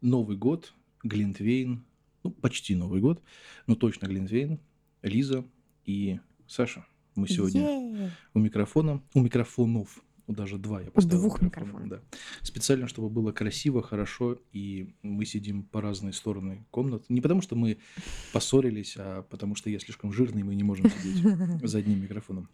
Новый год, Глинтвейн, ну, почти Новый год, но точно Глинтвейн, Лиза и Саша. Мы сегодня Е. у микрофона, у микрофонов, ну, даже два я У поставил. двух микрофона, микрофонов. Да. Специально, чтобы было красиво, хорошо, и мы сидим по разные стороны комнат. Не потому, что мы поссорились, а потому, что я слишком жирный, и мы не можем сидеть за одним микрофоном.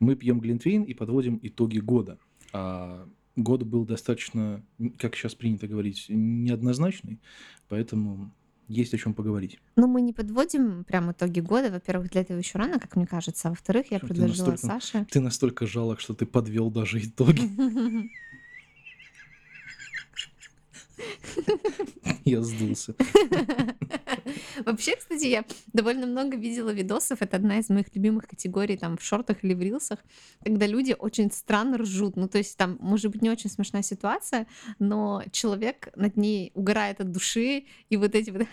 Мы пьем глинтвейн и подводим итоги года. А год был достаточно, как сейчас принято говорить, неоднозначный, поэтому есть о чем поговорить. Ну, мы не подводим прям итоги года. Во-первых, для этого еще рано, как мне кажется. А во-вторых, я ты предложила настолько- Саше. Ты настолько жалок, что ты подвел даже итоги. Я сдулся. Вообще, кстати, я довольно много видела видосов. Это одна из моих любимых категорий там в шортах или в рилсах, когда люди очень странно ржут. Ну, то есть там может быть не очень смешная ситуация, но человек над ней угорает от души, и вот эти вот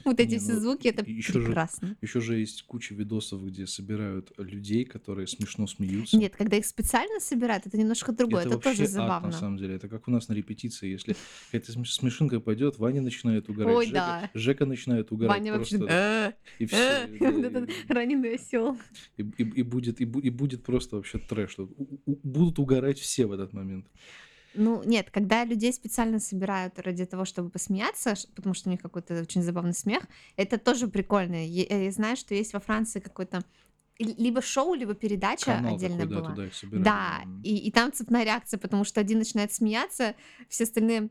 вот эти все ну, звуки, это прекрасно. Еще же есть куча видосов, где собирают людей, которые смешно смеются. Нет, когда их специально собирают, это немножко другое. Это, тоже забавно. на самом деле. Это как у нас на репетиции. Если какая-то смеш- смешинка пойдет, Ваня начинает угорать, Ой, Жека, да. Жека начинает угорать. Ваня просто, «Э, и, э», все, раненый осел. и, будет, и, бу- и будет просто вообще трэш. будут угорать все в этот момент. Ну, нет, когда людей специально собирают ради того, чтобы посмеяться, потому что у них какой-то очень забавный смех, это тоже прикольно. Е- э, Я знаю, что есть во Франции какой-то либо шоу, либо передача Канал отдельно такой, да, была. туда их. Да, и, и там цепная реакция, потому что один начинает смеяться, все остальные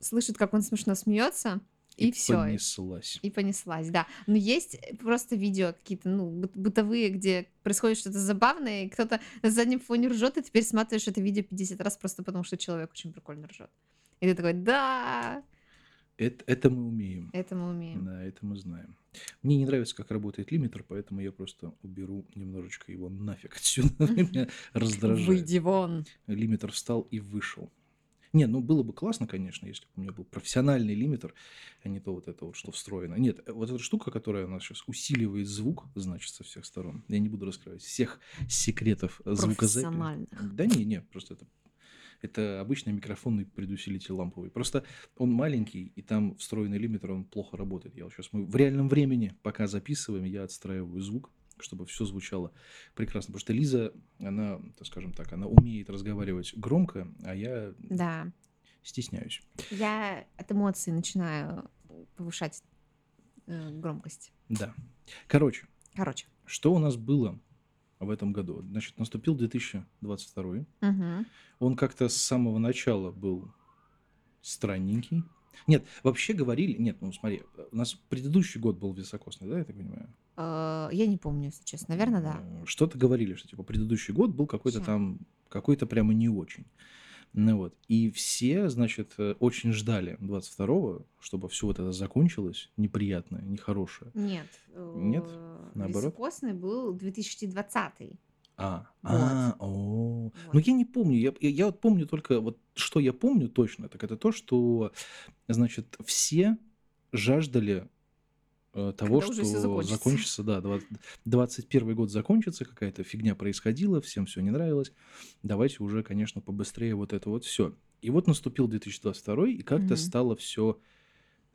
слышат, как он смешно смеется, и, все. Понеслась. И понеслась, да. Но есть просто видео какие-то, ну, быт- бытовые, где происходит что-то забавное, и кто-то на заднем фоне ржет, и теперь смотришь это видео 50 раз просто потому, что человек очень прикольно ржет. И ты такой, да, Это, это мы умеем. это мы умеем. Да, это мы знаем. Мне не нравится, как работает лимитер, поэтому я просто уберу немножечко его нафиг отсюда. Меня раздражает. Выйди вон. Лимитер встал и вышел. Не, ну было бы классно, конечно, если бы у меня был профессиональный лимитер, а не то вот это вот, что встроено. Нет, э, вот эта штука, которая у нас сейчас усиливает звук, значит, со всех сторон. Я не буду раскрывать всех секретов звукозаписи. Да не, не, просто это это обычный микрофонный предусилитель ламповый. Просто он маленький, и там встроенный лимитер, он плохо работает. Я вот сейчас мы в реальном времени, пока записываем, я отстраиваю звук, чтобы все звучало прекрасно. Потому что Лиза, она, так скажем так, она умеет разговаривать громко, а я Да. стесняюсь. Я от эмоций начинаю повышать э, громкость. Да. Короче, Короче. что у нас было в этом году? Значит, наступил 2022. Мгм. Он как-то с самого начала был странненький. Нет, вообще говорили... Нет, ну смотри, у нас предыдущий год был високосный, да, я так понимаю? Э, Я не помню, если честно. Наверное, да. Э, Что-то говорили, что типа предыдущий год был какой-то там, какой-то прямо не очень. Ну вот. И все, значит, э, очень ждали 22-го, чтобы все вот это закончилось, неприятное, нехорошее. Нет. Нет? э, Наоборот? Високосный был 2020. А, Вот. а, о. Вот. Ну я не помню, я, я, я вот помню только, вот что я помню точно, так это то, что, значит, все жаждали э, того, Когда что закончится. да, 20 21 год закончится, какая-то фигня происходила, всем все не нравилось, давайте уже, конечно, побыстрее вот это вот все. И вот наступил 2022, и как-то Мгм. стало все,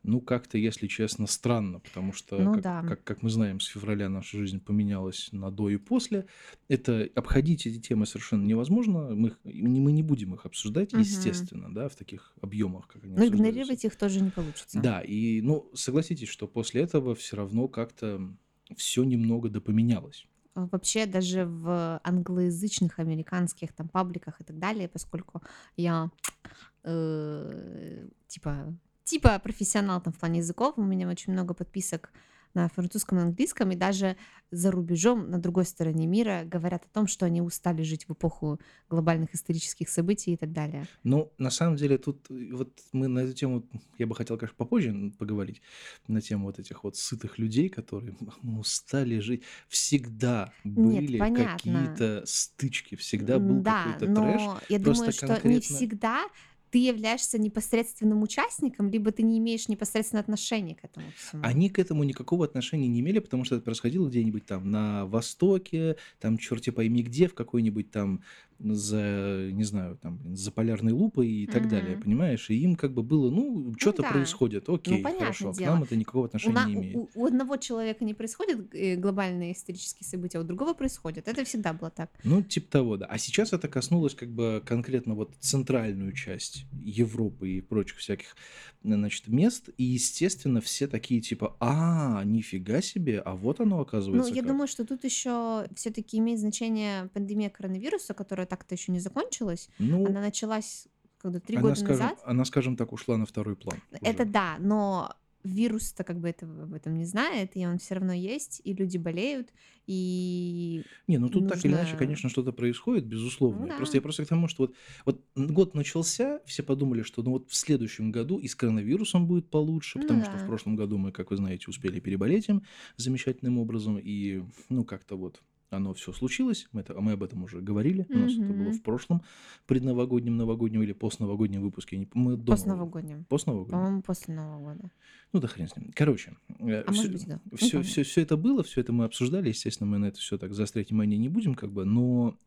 ну, как-то, если честно, странно, потому что, Ну как, да. как, как мы знаем, с февраля наша жизнь поменялась на до и после. Это обходить эти темы совершенно невозможно. Мы, их- не- мы не будем их обсуждать, Мгм. естественно, да, в таких объемах, как они Но обсуждаются. игнорировать их тоже не получится. Да, и, ну, согласитесь, что после этого все равно как-то все немного допоменялось. А Вообще даже в англоязычных американских там пабликах и так далее, поскольку я э, типа типа профессионал там в плане языков, у меня очень много подписок на французском и английском, и даже за рубежом, на другой стороне мира, говорят о том, что они устали жить в эпоху глобальных исторических событий и так далее. Ну, на самом деле, тут э, вот мы на эту тему, я бы хотел, конечно, попозже поговорить, на тему вот этих вот сытых людей, которые мы устали жить. Всегда были какие-то стычки, всегда был да, какой-то но трэш. я думаю, что не всегда ты являешься непосредственным участником, либо ты не имеешь непосредственно отношения к этому всему. Они к этому никакого отношения не имели, потому что это происходило где-нибудь там на Востоке, там черти пойми где, в какой-нибудь там за, не знаю, там, блин, за полярной лупой и так далее, Мгм. понимаешь? И им как бы было, ну, Ну что-то да. происходит, Ну, окей, понятное хорошо, а к дело. нам это никакого У, отношения на- не у- имеет. у- у одного человека не происходят э, глобальные исторические события, а у другого происходят. Это всегда было так. Ну, типа того, да. А сейчас это коснулось как бы конкретно вот центральную часть Европы и прочих всяких, значит, мест. И, естественно, все такие типа, а, нифига себе, а вот оно Ну, оказывается я как. думаю, что тут еще все-таки имеет значение пандемия коронавируса, которая так-то еще не закончилась. Ну, Она началась когда три года скажем, назад. она, скажем так, ушла на второй план Это уже. да, но вирус-то как бы этого, об этом не знает, и он все равно есть, и люди болеют, и Не, ну тут так или иначе, нужно... конечно, что-то происходит, Ну безусловно. Просто я да. просто к тому, что вот, вот год начался, все подумали, что ну вот в следующем году и с коронавирусом будет получше, Ну потому что в да. прошлом году мы, как вы знаете, успели переболеть им замечательным образом, и ну как-то вот оно все случилось, мы, это, мы об этом уже говорили, у нас это было в прошлом предновогоднем, новогоднем или постновогоднем выпуске, я не п- мы до Нового- Постновогоднем. постновогоднем? По-моему, после Нового года. Ну да хрен с ним. Короче, А может быть, да. Все, все, все это было, все это мы обсуждали, естественно, мы на это все так заострять внимание не будем, как бы, но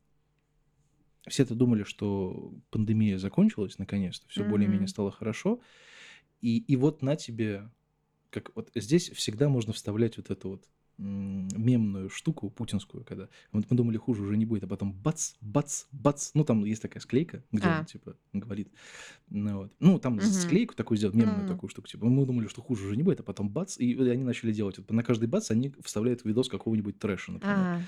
все это думали, что пандемия закончилась наконец-то, все более-менее Мгм. стало хорошо, и, и вот на тебе, как вот здесь всегда можно вставлять вот эту вот мемную штуку путинскую, когда вот мы думали, хуже уже не будет, а потом бац, бац, бац, ну там есть такая склейка, где он А, типа говорит, ну вот, ну там мгм. склейку такую сделать, мемную Ну, такую штуку, типа мы думали, что хуже уже не будет, а потом бац, и они начали делать, вот на каждый бац они вставляют видос какого-нибудь трэша, например. а,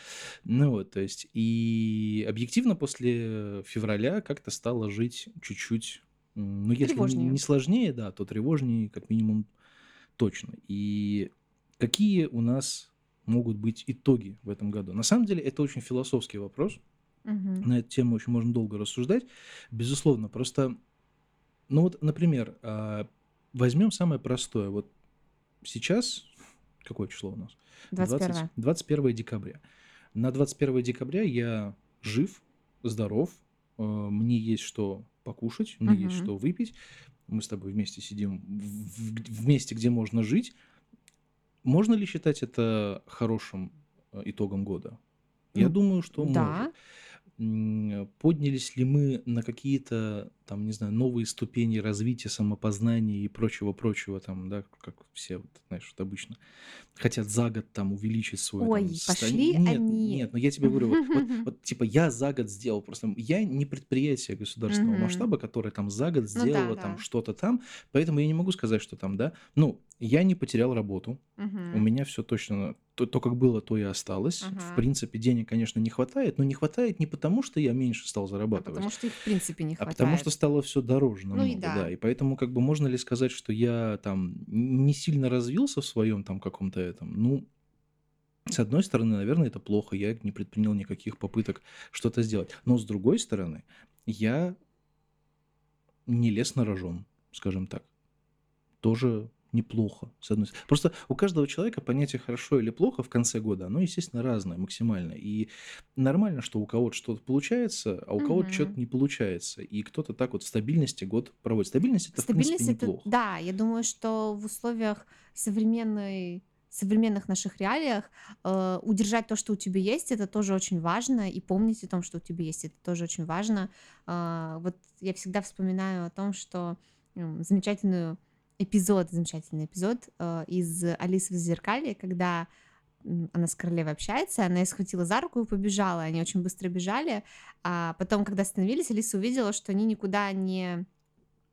Ну вот, то есть, и объективно после февраля как-то стало жить чуть-чуть, ну, если не, тревожнее. не сложнее, да, то тревожнее, как минимум, точно. И какие у нас могут быть итоги в этом году? На самом деле, это очень философский вопрос. Мгм. На эту тему очень можно долго рассуждать. Безусловно, просто, ну вот, например, а, возьмем самое простое. Вот сейчас, какое число у нас? 20, 21 21 декабря. На 21 декабря я жив, здоров, э, мне есть что покушать, мне есть Мгм. что выпить. Мы с тобой вместе сидим в, в- в месте, где можно жить. Можно ли считать это хорошим э, итогом года? Я думаю, что может. да. М, Поднялись ли мы на какие-то, там, не знаю, новые ступени развития самопознания и прочего-прочего, там, да, как все, вот, знаешь, вот обычно хотят за год там увеличить свой там Ой, состояние. пошли Нет, они. нет, но я тебе говорю, вот, вот, вот, типа, я за год сделал просто, я не предприятие государственного масштаба, которое там за год Ну да, сделало там да. что-то там, поэтому я не могу сказать, что там, да, ну, я не потерял работу, у меня все точно, то, то, как было, то и осталось. В Ага. принципе, денег, конечно, не хватает, но не хватает не потому, что я меньше стал А зарабатывать, потому что их в принципе не а потому что хватает. Стало все дороже Ну и намного, да. да. И поэтому, как бы, можно ли сказать, что я там не сильно развился в своем там каком-то этом? Ну, с одной стороны, наверное, это плохо, я не предпринял никаких попыток что-то сделать. Но с другой стороны, я не лез на рожон, скажем так. Тоже неплохо, с одной стороны. Просто у каждого человека понятие хорошо или плохо в конце года, оно, естественно, разное максимально. И нормально, что у кого-то что-то получается, а у кого-то что-то не получается. И кто-то так вот в стабильности год проводит. Стабильность это, в принципе, Стабильность это, неплохо. да, я думаю, что в условиях современной современных наших реалиях э, удержать то, что у тебя есть, это тоже очень важно, и помнить о том, что у тебя есть, это тоже очень важно. А, вот я всегда вспоминаю о том, что м, замечательную эпизод, замечательный эпизод э, из Алисы в зеркале, когда она с королевой общается, она схватила за руку и побежала. Они очень быстро бежали. А потом, когда остановились, Алиса увидела, что они никуда не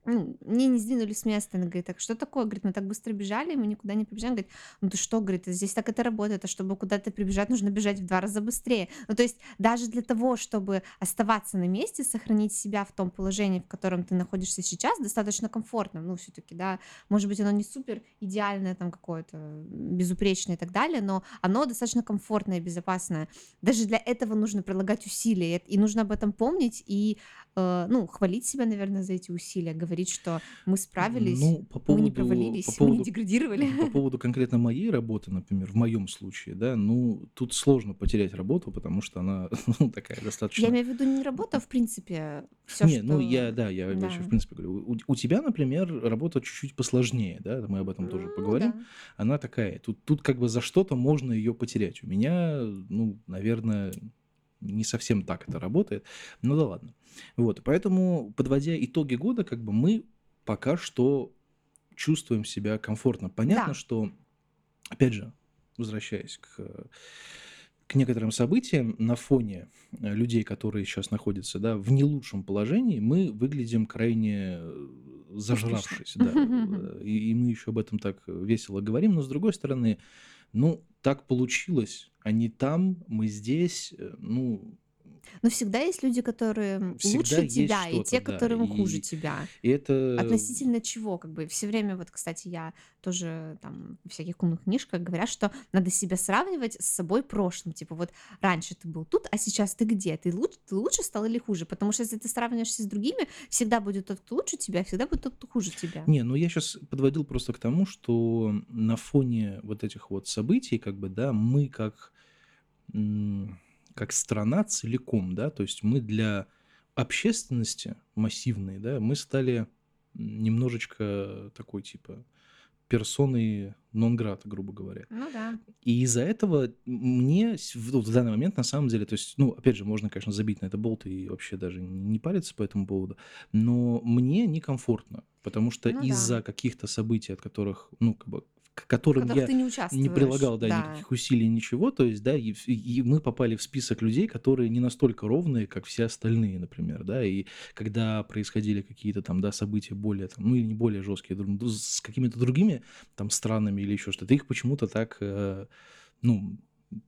ну, не, не сдвинулись с места. Она говорит, так что такое? Говорит, мы так быстро бежали, мы никуда не побежали. Она говорит, ну ты что, говорит, здесь так это работает, а чтобы куда-то прибежать, нужно бежать в два раза быстрее. Ну то есть даже для того, чтобы оставаться на месте, сохранить себя в том положении, в котором ты находишься сейчас, достаточно комфортным. Ну все-таки, да, может быть, оно не супер идеальное, там какое-то безупречное и так далее, но оно достаточно комфортное безопасное. Даже для этого нужно прилагать усилия, и нужно об этом помнить и, э, ну, хвалить себя, наверное, за эти усилия, говорить, что мы справились, Ну, по мы не поводу, провалились, по мы не поводу, деградировали. по поводу конкретно моей работы, например, в моем случае, да, ну, тут сложно потерять работу, потому что она ну, такая Я достаточно... имею в виду не работа, а в принципе, все, Не, что... ну я, да, я Да. вообще, в принципе, говорю, у, у тебя, например, работа чуть-чуть посложнее, да, мы об этом тоже Ну поговорим. да. Она такая, тут, тут как бы за что-то можно ее потерять. У меня, ну, наверное, не совсем так это работает. Ну да ладно. Вот, поэтому, подводя итоги года, как бы мы пока что чувствуем себя комфортно. Понятно, Да. что, опять же, возвращаясь к, к некоторым событиям, на фоне э, людей, которые сейчас находятся да, в не лучшем положении, мы выглядим крайне э, зажравшись. Да, и, и мы еще об этом так весело говорим, но с другой стороны, ну, так получилось. Они там, мы здесь, э, ну, Но всегда есть люди, которые всегда лучше тебя, и те, да. которым хуже И, тебя. и это Относительно чего, как бы все время, вот, кстати, я тоже там в всяких умных книжках говорят, что надо себя сравнивать с собой прошлым. Типа вот раньше ты был тут, а сейчас ты где? Ты лучше, ты лучше стал или хуже? Потому что если ты сравниваешься с другими, всегда будет тот, кто лучше тебя, всегда будет тот, кто хуже тебя. Не, ну я сейчас подводил просто к тому, что на фоне вот этих вот событий, как бы, да, мы как, как страна целиком, да, то есть мы для общественности массивной, да, мы стали немножечко такой, типа, персоной нон-грата, грубо говоря. Ну да. И из-за этого мне в, в данный момент, на самом деле, то есть, ну, опять же, можно, конечно, забить на это болт и вообще даже не париться по этому поводу, но мне некомфортно, потому что Ну да. из-за каких-то событий, от которых, ну, как бы, к которым я не не прилагал, да, Да. никаких усилий, ничего, то есть, да, и, и мы попали в список людей, которые не настолько ровные, как все остальные, например, да, и когда происходили какие-то там, да, события более, там, ну, или не более жесткие, с какими-то другими там странами или еще что-то, их почему-то так, э, ну,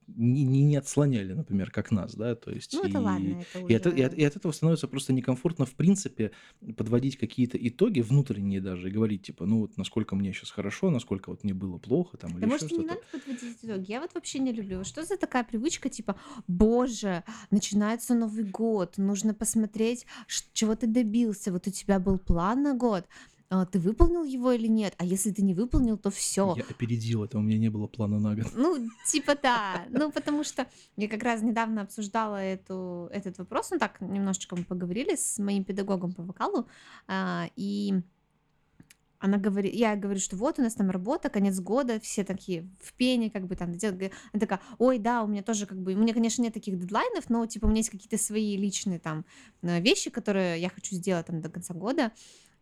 не, не, не отслоняли, например, как нас, да, то есть, Ну это и, ладно, это и, от, и от- уже... и от этого становится просто некомфортно, в принципе, подводить какие-то итоги внутренние даже и говорить, типа, ну вот насколько мне сейчас хорошо, насколько вот мне было плохо, там, или Да может и не что-то. надо подводить итоги. Я вот вообще не люблю. Что за такая привычка, типа, боже, начинается Новый год, нужно посмотреть, чего ты добился. Вот у тебя был план на год, а, ты выполнил его или нет? А если ты не выполнил, то все. Я опередил это, у меня не было плана на год. Ну, типа да. Ну, потому что я как раз недавно обсуждала эту, этот вопрос, ну так, немножечко мы поговорили с моим педагогом по вокалу, а, и она говорит, я говорю, что вот у нас там работа, конец года, все такие в пене, как бы там делают. Она такая, ой, да, у меня тоже как бы, у меня, конечно, нет таких дедлайнов, но типа у меня есть какие-то свои личные там э, вещи, которые я хочу сделать там до конца года.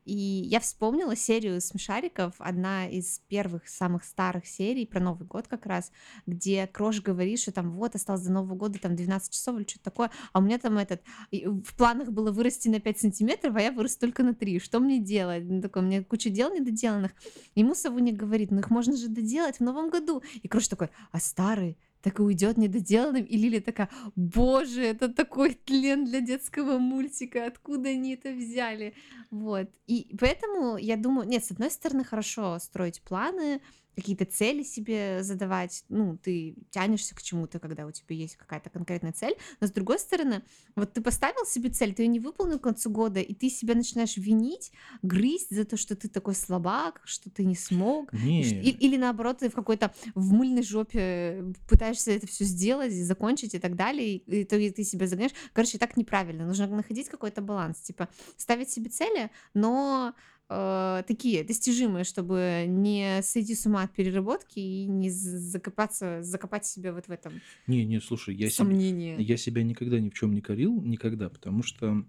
И я вспомнила серию смешариков, одна из первых самых старых серий про Новый год как раз, где Крош говорит, что там вот осталось до Нового года там 12 часов или что-то такое, а у меня там этот, в планах было вырасти на 5 сантиметров, а я вырос только на 3. Что мне делать? Ну, такой, у меня куча дел недоделанных. Ему Савуник говорит, ну их можно же доделать в Новом году. И Крош такой, а старый? Так и уйдет недоделанным. И Лили такая, боже, это такой тлен для детского мультика, откуда они это взяли? Вот. И поэтому я думаю, нет, с одной стороны, хорошо строить планы, какие-то цели себе задавать, ну, ты тянешься к чему-то, когда у тебя есть какая-то конкретная цель, но с другой стороны, вот ты поставил себе цель, ты ее не выполнил к концу года, и ты себя начинаешь винить, грызть за то, что ты такой слабак, что ты не смог, Не. и- или наоборот, ты в какой-то в мыльной жопе пытаешься это все сделать, закончить и так далее, и и то и ты себя загоняешь. Короче, так неправильно. Нужно находить какой-то баланс. Типа ставить себе цели, но э, такие достижимые, чтобы не сойти с ума от переработки и не закопаться, закопать себя вот в этом Не, не, слушай, я, себе, сомнении. я себя никогда ни в чем не корил, никогда, потому что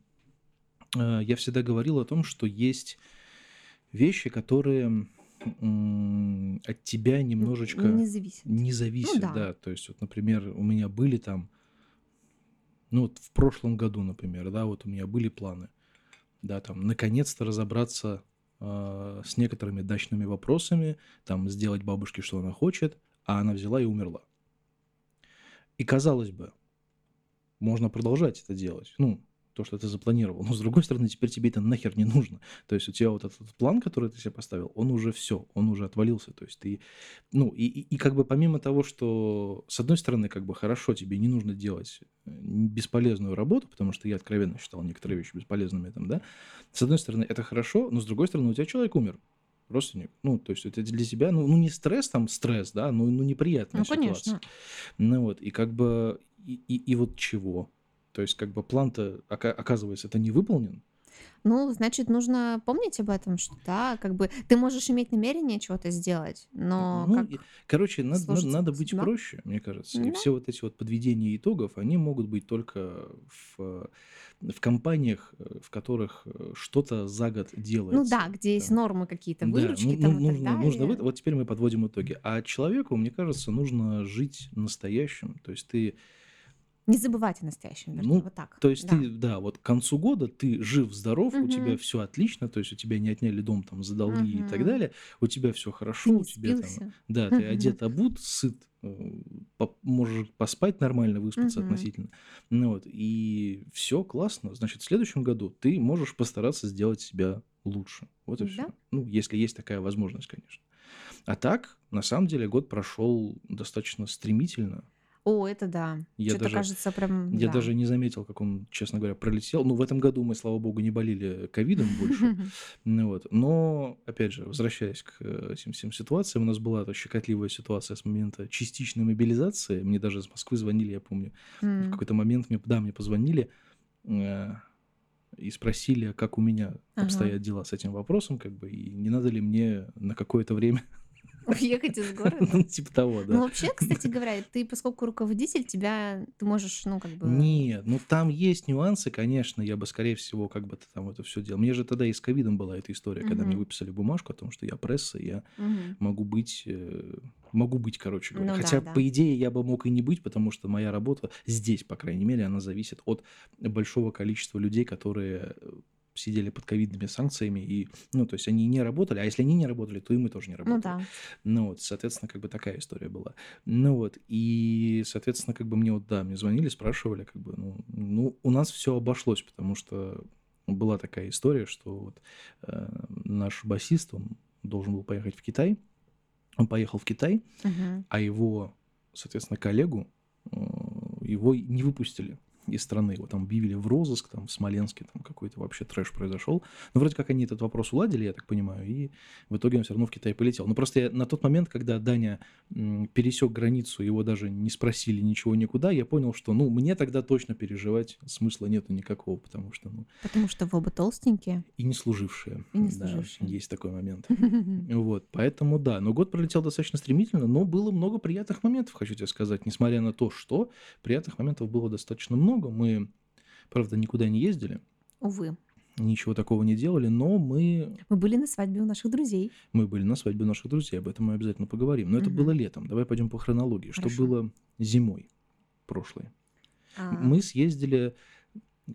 э, я всегда говорил о том, что есть вещи, которые от тебя немножечко Не зависит. не зависят, да. да. То есть, вот, например, у меня были там, ну вот в прошлом году, например, да, вот у меня были планы, да, там, наконец-то разобраться э, с некоторыми дачными вопросами, там, сделать бабушке, что она хочет, а она взяла и умерла. И казалось бы, можно продолжать это делать, ну, то, что ты запланировал. Но с другой стороны, теперь тебе это нахер не нужно. То есть у тебя вот этот план, который ты себе поставил, он уже все, он уже отвалился. То есть ты, ну, и, и, и как бы помимо того, что с одной стороны, как бы хорошо, тебе не нужно делать э, бесполезную работу, потому что я откровенно считал некоторые вещи бесполезными там, да. С одной стороны, это хорошо, но с другой стороны, у тебя человек умер родственник. Ну, то есть это для тебя, ну, ну не стресс там, стресс, да, ну, ну неприятная Ну, ситуация. конечно. Ну вот, и как бы, и, и, и вот чего? То есть как бы план-то, ока- оказывается, это не выполнен. Ну, значит, нужно помнить об этом, что да, как бы ты можешь иметь намерение чего-то сделать, но Ну, как и, короче, надо, надо, надо быть судьба? проще, мне кажется. И Да. все вот эти вот подведения итогов, они могут быть только в, в компаниях, э, в которых э, что-то за год Ну делается. да, где есть Да. нормы какие-то, Да, выручки ну, ну, там и так нужно, нужно вы- далее. вот теперь мы подводим итоги. А человеку, мне кажется, нужно жить настоящим. То есть ты, Не забывать о настоящем, вернее, ну, вот так. то есть Да. ты, да, вот к концу года ты жив, здоров, у тебя все отлично, то есть у тебя не отняли дом там за долги и так далее, у тебя все Ты хорошо, не у тебя там, спился. да, ты одет, обут, сыт, э, можешь поспать нормально, выспаться Мгм. относительно. Ну вот, и все классно. Значит, в следующем году ты можешь постараться сделать себя лучше. Вот и все. Да. Ну, если есть такая возможность, конечно. А так, на самом деле, год прошел достаточно стремительно. О, это да. Я Что-то даже, кажется прям, я да. даже не заметил, как он, честно говоря, пролетел. Ну, в этом году мы, слава богу, не болели ковидом больше. Ну вот. Но, опять же, возвращаясь к этим всем ситуациям, у нас была эта щекотливая ситуация с момента частичной мобилизации. Мне даже из Москвы звонили, я помню. В какой-то момент мне, да, мне позвонили э, и спросили, как у меня Ага. обстоят дела с этим вопросом, как бы, и не надо ли мне на какое-то время, Уехать из города. ну, типа того, Ну, да. вообще, кстати говоря, ты, поскольку руководитель, тебя, ты можешь, ну, как бы... Нет, ну там есть нюансы, конечно, я бы, скорее всего, как бы там это все делал. Мне же тогда и с ковидом была эта история, когда мне выписали бумажку о том, что я пресса, я могу быть, э, могу быть, короче говоря. Ну Хотя, да. по идее, я бы мог и не быть, потому что моя работа здесь, по крайней мере, она зависит от большого количества людей, которые э, сидели под ковидными санкциями, и, ну, то есть они не работали, а если они не работали, то и мы тоже не Ну работали. да. Ну вот, соответственно, как бы такая история была. Ну вот, и, соответственно, как бы мне вот, да, мне звонили, спрашивали, как бы, ну, ну у нас все обошлось, потому что была такая история, что вот э, наш басист, он должен был поехать в Китай, он поехал в Китай, Мгм. а его, соответственно, коллегу, э, его не выпустили из страны. Его там объявили в розыск, там в Смоленске там какой-то вообще трэш произошел. Но вроде как они этот вопрос уладили, я так понимаю, и в итоге он все равно в Китай полетел. Но просто я на тот момент, когда Даня пересек границу, его даже не спросили ничего никуда, я понял, что, ну, мне тогда точно переживать смысла нету никакого, потому что, ну, Потому что вы оба толстенькие. и не служившие. И не Да, служившие. есть такой момент. Вот, поэтому да, но год пролетел достаточно стремительно, но было много приятных моментов, хочу тебе сказать, несмотря на то, что приятных моментов было достаточно много. Мы, правда, никуда не ездили, Увы. ничего такого не делали, но мы, Мы были на свадьбе у наших друзей. мы были на свадьбе наших друзей, об этом мы обязательно поговорим. Но это Мгм. было летом, давай пойдем по хронологии. Что Хорошо. было зимой прошлой? А, Мы съездили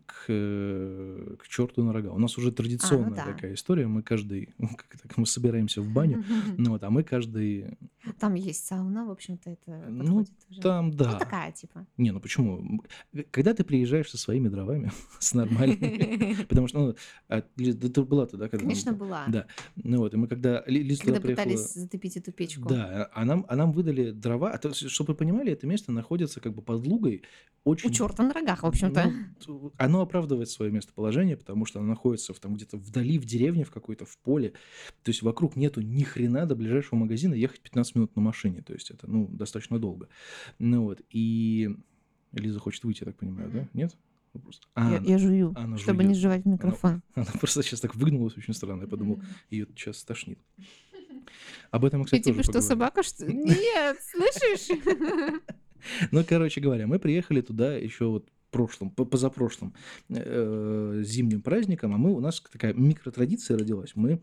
к, э, к черту на рога. У нас уже традиционная ну да. такая история. Мы каждый, как это, мы собираемся в баню, ну вот, а мы каждый Там есть сауна, в общем-то, это Ну, уже. Там, Ну, да. такая, типа. Не, ну почему? М, Когда ты приезжаешь со своими дровами, с нормальными, потому что, ну, а, Лиз, да ты была туда, когда... Конечно, была. Да, ну вот, и мы когда Ли- Лиз туда Когда приехала... пытались затопить эту печку. Да, а нам, а нам выдали дрова, а то, чтобы вы понимали, это место находится как бы под лугой, очень... У черта на рогах, в общем-то. Ну, т- оно оправдывает свое местоположение, потому что оно находится в, там где-то вдали, в деревне, в какой-то, в поле. То есть вокруг нету ни хрена до ближайшего магазина ехать 15 минут на машине. То есть это, ну, достаточно долго. Ну вот, и Лиза хочет выйти, я так понимаю, да? Нет? Вопрос. А, я, я жую, она чтобы жует. не жевать микрофон. она просто сейчас так выгнулась очень странно. Я подумал, ее сейчас стошнит. Об этом И кстати, тебе тоже что, поговорим. собака, что? Нет, слышишь? Ну, короче говоря, мы приехали туда еще вот прошлом, по- позапрошлым э, зимним праздником, а мы, у нас такая микротрадиция родилась. Мы,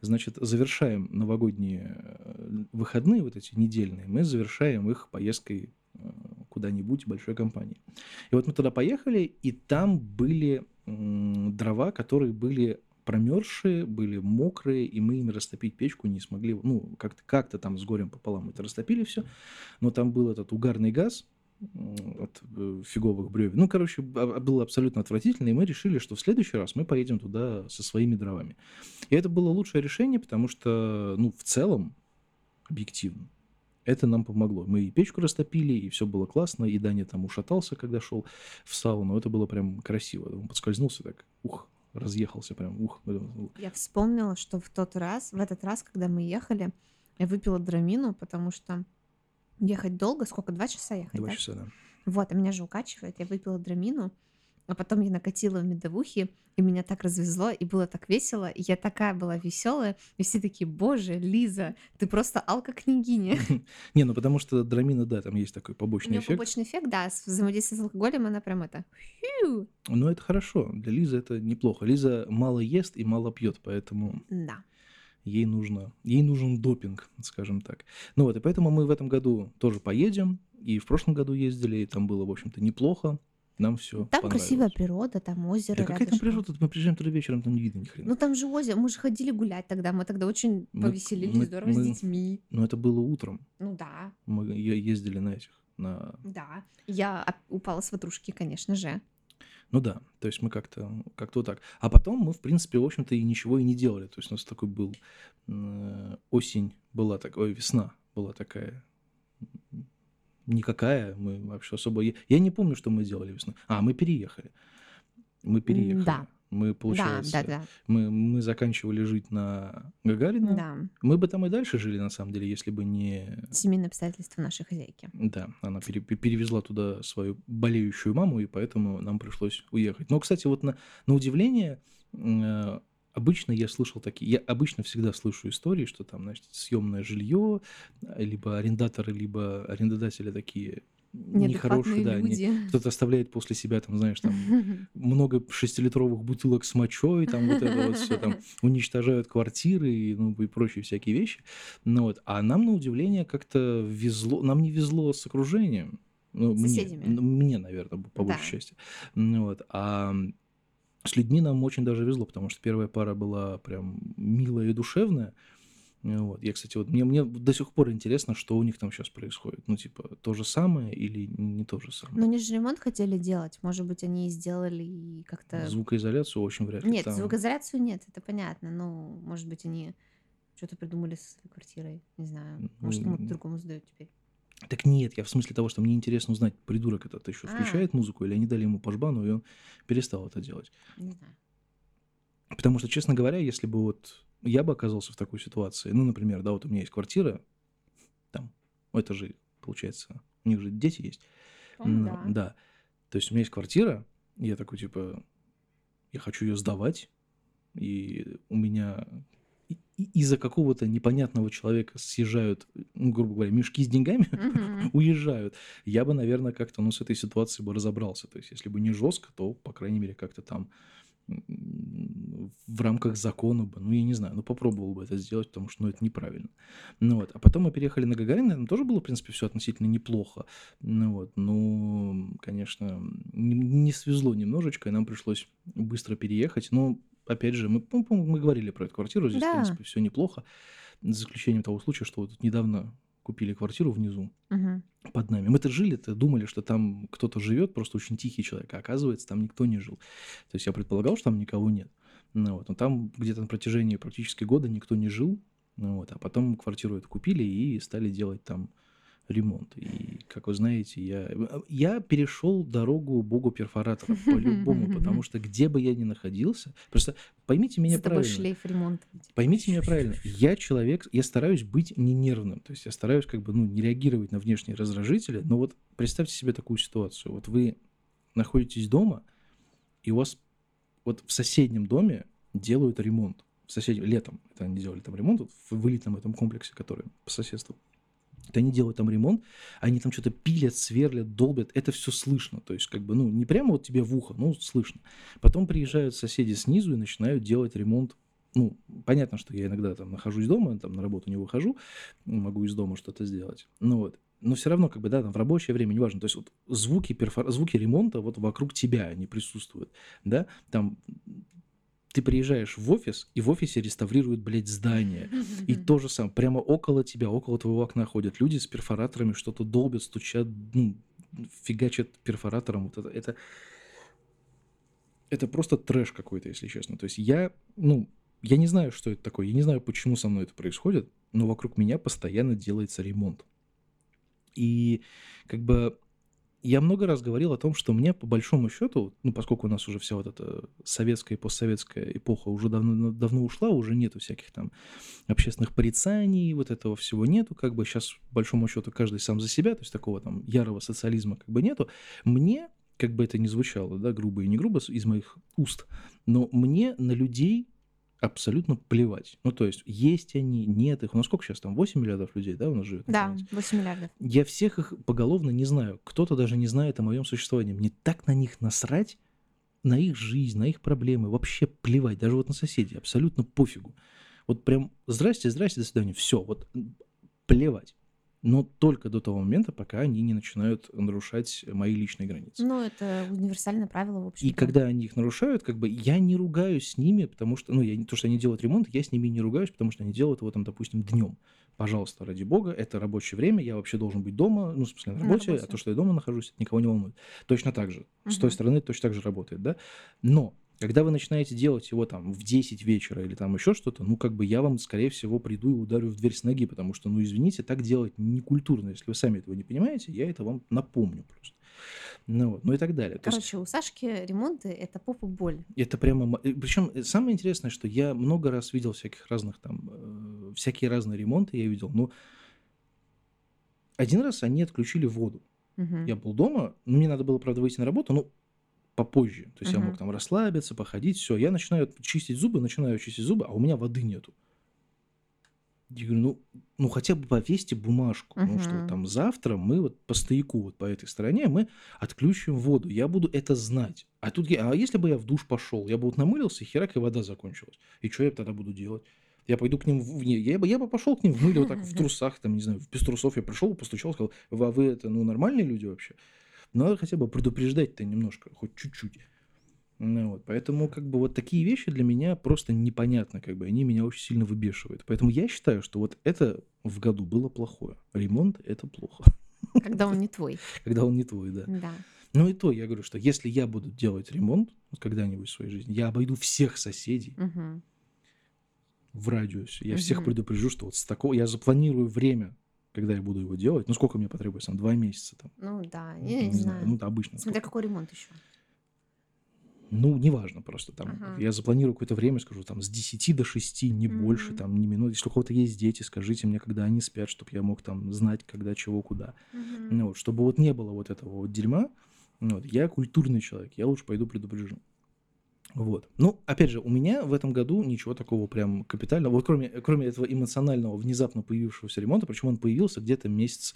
значит, завершаем новогодние э, выходные, вот эти недельные, мы завершаем их поездкой э, куда-нибудь большой компании. И вот мы туда поехали, и там были дрова, которые были промерзшие, были мокрые, и мы ими растопить печку не смогли. Ну, как-то как там с горем пополам это растопили все, но там был этот угарный газ, от э, фиговых бревен. Ну, короче, а- а- было абсолютно отвратительно, и мы решили, что в следующий раз мы поедем туда со своими дровами. И это было лучшее решение, потому что, ну, в целом, объективно, это нам помогло. Мы и печку растопили, и все было классно, и Даня там ушатался, когда шел в сауну. Это было прям красиво. Он подскользнулся так, ух, разъехался прям, ух. Я вспомнила, что в тот раз, в этот раз, когда мы ехали, я выпила драмину, потому что ехать долго, сколько, два часа ехать, Два да? часа, да. Вот, а меня же укачивает, я выпила драмину, А потом я накатила в медовухе, и меня так развезло, и было так весело, и я такая была веселая, и все такие, боже, Лиза, ты просто алка-княгиня. Не, ну потому что драмина, да, там есть такой побочный эффект. побочный эффект, да, с взаимодействием с алкоголем, она прям это... Но это хорошо. Для Лизы это неплохо. Лиза мало ест и мало пьет, поэтому Да. Ей нужно, ей нужен допинг, скажем так. Ну вот, и поэтому мы в этом году тоже поедем, и в прошлом году ездили, и там было, в общем-то, неплохо. Нам все Там красивая природа, там озеро Да какая там природа? Мы приезжаем туда вечером, там не видно ни хрена. Ну там же озеро, мы же ходили гулять тогда, мы тогда очень Мы- повеселились, мы- здорово мы- с детьми. Но это было утром. Ну да, Мы ездили на этих, на... да. Я упала с ватрушки, конечно же. Ну да, то есть мы как-то как вот так. А потом мы, в принципе, в общем-то, и ничего и не делали. То есть у нас такой был... э, Осень была такая, ой, весна была такая никакая. Мы вообще особо... Я я не помню, что мы делали весной. А, мы переехали. Мы переехали. да. Мы, Да, получается, да, да, Мы, мы заканчивали жить на Гагарина. да. Мы бы там и дальше жили, на самом деле, если бы не Семейные обстоятельства нашей хозяйки. Да, она пере- пе- перевезла туда свою болеющую маму, и поэтому нам пришлось уехать. Но, кстати, вот на, на удивление, э, обычно я слышал такие, я обычно всегда слышу истории, что там, значит, съемное жилье, либо арендаторы, либо арендодатели такие нехорошие, да, не- кто-то оставляет после себя, там, знаешь, там, много шестилитровых бутылок с мочой, там вот это вот все, там уничтожают квартиры и, ну, и прочие всякие вещи. Ну, вот. А нам, на удивление, как-то везло, нам не везло с окружением. Ну, мне, Соседями. ну, мне, наверное, по большей Да. части. Ну, вот. А с людьми нам очень даже везло, потому что первая пара была прям милая и душевная. Ну, Вот. Я, кстати, вот мне, мне до сих пор интересно, что у них там сейчас происходит. Ну, типа, то же самое или не то же самое. Но они же ремонт хотели делать. Может быть, они и сделали и как-то... Звукоизоляцию очень вряд ли. Нет, там. звукоизоляцию нет, это понятно. Ну, может быть, они что-то придумали своей квартирой. Не знаю. Может, кому-то другому сдают теперь. Так нет, я в смысле того, что мне интересно узнать, придурок этот еще А. включает музыку, или они дали ему по жбану, и он перестал это делать. Не знаю. Потому что, честно говоря, если бы вот я бы оказался в такой ситуации, ну, например, да, вот у меня есть квартира, там, ну, это же, получается, у них же дети есть. По-моему, Ну, да. да. То есть у меня есть квартира, и я такой, типа, я хочу ее сдавать, и у меня из-за какого-то непонятного человека съезжают, ну, грубо говоря, мешки с деньгами, уезжают, я бы, наверное, как-то, ну, с этой ситуацией бы разобрался. То есть, если бы не жестко, то, по крайней мере, как-то там в рамках закона бы, ну, я не знаю, ну, попробовал бы это сделать, потому что, ну, это неправильно. Ну, вот. А потом мы переехали на Гагарина, там тоже было, в принципе, все относительно неплохо. Ну, вот. Ну, конечно, не, не свезло немножечко, и нам пришлось быстро переехать. Но, опять же, мы, ну, по-моему, мы говорили про эту квартиру, здесь, Да. в принципе, все неплохо. За исключением того случая, что вот тут недавно купили квартиру внизу, Мгм. под нами. Мы-то жили-то, думали, что там кто-то живет, просто очень тихий человек, а оказывается, там никто не жил. То есть я предполагал, что там никого нет. Ну, вот. Но там где-то на протяжении практически года никто не жил. Ну, вот. А потом квартиру эту купили и стали делать там ремонт. И, как вы знаете, я, я перешел дорогу богу перфоратора по-любому, потому что где бы я ни находился, просто поймите меня тобой правильно. шлейф ремонта. Поймите меня правильно, я человек, я стараюсь быть не нервным, то есть я стараюсь как бы, ну, не реагировать на внешние раздражители, но вот представьте себе такую ситуацию, вот вы находитесь дома, и у вас вот в соседнем доме делают ремонт, в соседнем, летом это они делали там ремонт, вот в вылитом этом комплексе, который по соседству, вот они делают там ремонт, они там что-то пилят, сверлят, долбят, это все слышно, то есть как бы, ну, не прямо вот тебе в ухо, ну, слышно. Потом приезжают соседи снизу и начинают делать ремонт ну, понятно, что я иногда там нахожусь дома, там на работу не выхожу, могу из дома что-то сделать. Ну вот. Но все равно, как бы, да, там в рабочее время, неважно. То есть вот звуки, перфор... звуки ремонта вот вокруг тебя они присутствуют, да. Там ты приезжаешь в офис, и в офисе реставрируют, блядь, здание. И то же самое, прямо около тебя, около твоего окна ходят люди с перфораторами, что-то долбят, стучат, ну, фигачат перфоратором. Вот это, это, это просто трэш какой-то, если честно. То есть я, ну, я не знаю, что это такое, я не знаю, почему со мной это происходит, но вокруг меня постоянно делается ремонт. И как бы я много раз говорил о том, что мне по большому счету, ну, поскольку у нас уже вся вот эта советская и постсоветская эпоха уже давно, давно ушла, уже нету всяких там общественных порицаний, вот этого всего нету, как бы сейчас, по большому счету, каждый сам за себя, то есть такого там ярого социализма как бы нету, мне как бы это ни звучало, да, грубо и не грубо из моих уст, но мне на людей абсолютно плевать. Ну, то есть, есть они, нет их. У нас сколько сейчас там? 8 миллиардов людей, да, у нас живет? Да, планете? 8 миллиардов. Я всех их поголовно не знаю. Кто-то даже не знает о моем существовании. Мне так на них насрать, на их жизнь, на их проблемы. Вообще плевать. Даже вот на соседей. Абсолютно пофигу. Вот прям здрасте, здрасте, до свидания. Все. Вот плевать. Но только до того момента, пока они не начинают нарушать мои личные границы. Ну, это универсальное правило, в И общем-то. когда они их нарушают, как бы я не ругаюсь с ними, потому что, ну, я то, что они делают ремонт, я с ними не ругаюсь, потому что они делают его там, допустим, днем. Пожалуйста, ради бога, это рабочее время, я вообще должен быть дома, ну, в смысле, на На работе, а работе. то, что я дома нахожусь, это никого не волнует. Точно так же. С той стороны точно так же работает, да? Но когда вы начинаете делать его там в 10 вечера или там еще что-то, ну, как бы я вам, скорее всего, приду и ударю в дверь с ноги, потому что, ну, извините, так делать не культурно. Если вы сами этого не понимаете, я это вам напомню просто. Ну, вот, ну и так далее. То есть Короче, у Сашки ремонты — это попа боль. это прямо... Причем самое интересное, что я много раз видел всяких разных там... э, всякие разные ремонты я видел. Но один раз они отключили воду. Мгм. Я был дома, ну, мне надо было, правда, выйти на работу, ну, попозже. То есть я Мгм. мог там расслабиться, походить, все. Я начинаю чистить зубы, начинаю чистить зубы, а у меня воды нету. Я говорю, ну, ну хотя бы повесьте бумажку, ну что Мгм. там завтра мы вот по стояку вот по этой стороне мы отключим воду, я буду это знать. А тут, я- а если бы я в душ пошел, я бы вот намылился, херак, и вода закончилась. И что я тогда буду делать? Я пойду к ним, в, не, я, бы, я бы пошел к ним в мыле вот так в трусах, там, не знаю, без трусов я пришел, постучал, сказал, «Вы- а вы это, ну, нормальные люди вообще? Надо хотя бы предупреждать-то немножко, хоть чуть-чуть. Ну, вот, поэтому как бы вот такие вещи для меня просто непонятны, как бы они меня очень сильно выбешивают. Поэтому я считаю, что вот это в году было плохое. Ремонт – это плохо, Когда он не твой. когда он не твой, да. Да. Ну и то, я говорю, что если я буду делать ремонт когда-нибудь в своей жизни, я обойду всех соседей Мгм. в радиусе. Я всех Мгм. предупрежу, что вот с такого... Я запланирую время, когда я буду его делать. Ну, сколько мне потребуется? Там, два месяца там. Ну да, Ну, я там, не знаю. Ну, да, обычно. Смотря сколько. какой ремонт еще. Ну, неважно просто там. Ага. Я запланирую какое-то время, скажу, там, с 10 до 6, не больше, Мгм. там, не минут. Если у кого-то есть дети, скажите мне, когда они спят, чтобы я мог там знать, когда, чего, куда. Мгм. Ну, вот, чтобы вот не было вот этого вот дерьма. Ну, вот, я культурный человек, я лучше пойду предупрежу. Вот. Ну, опять же, у меня в этом году ничего такого прям капитального, вот кроме, кроме этого эмоционального, внезапно появившегося ремонта, причем он появился где-то месяц,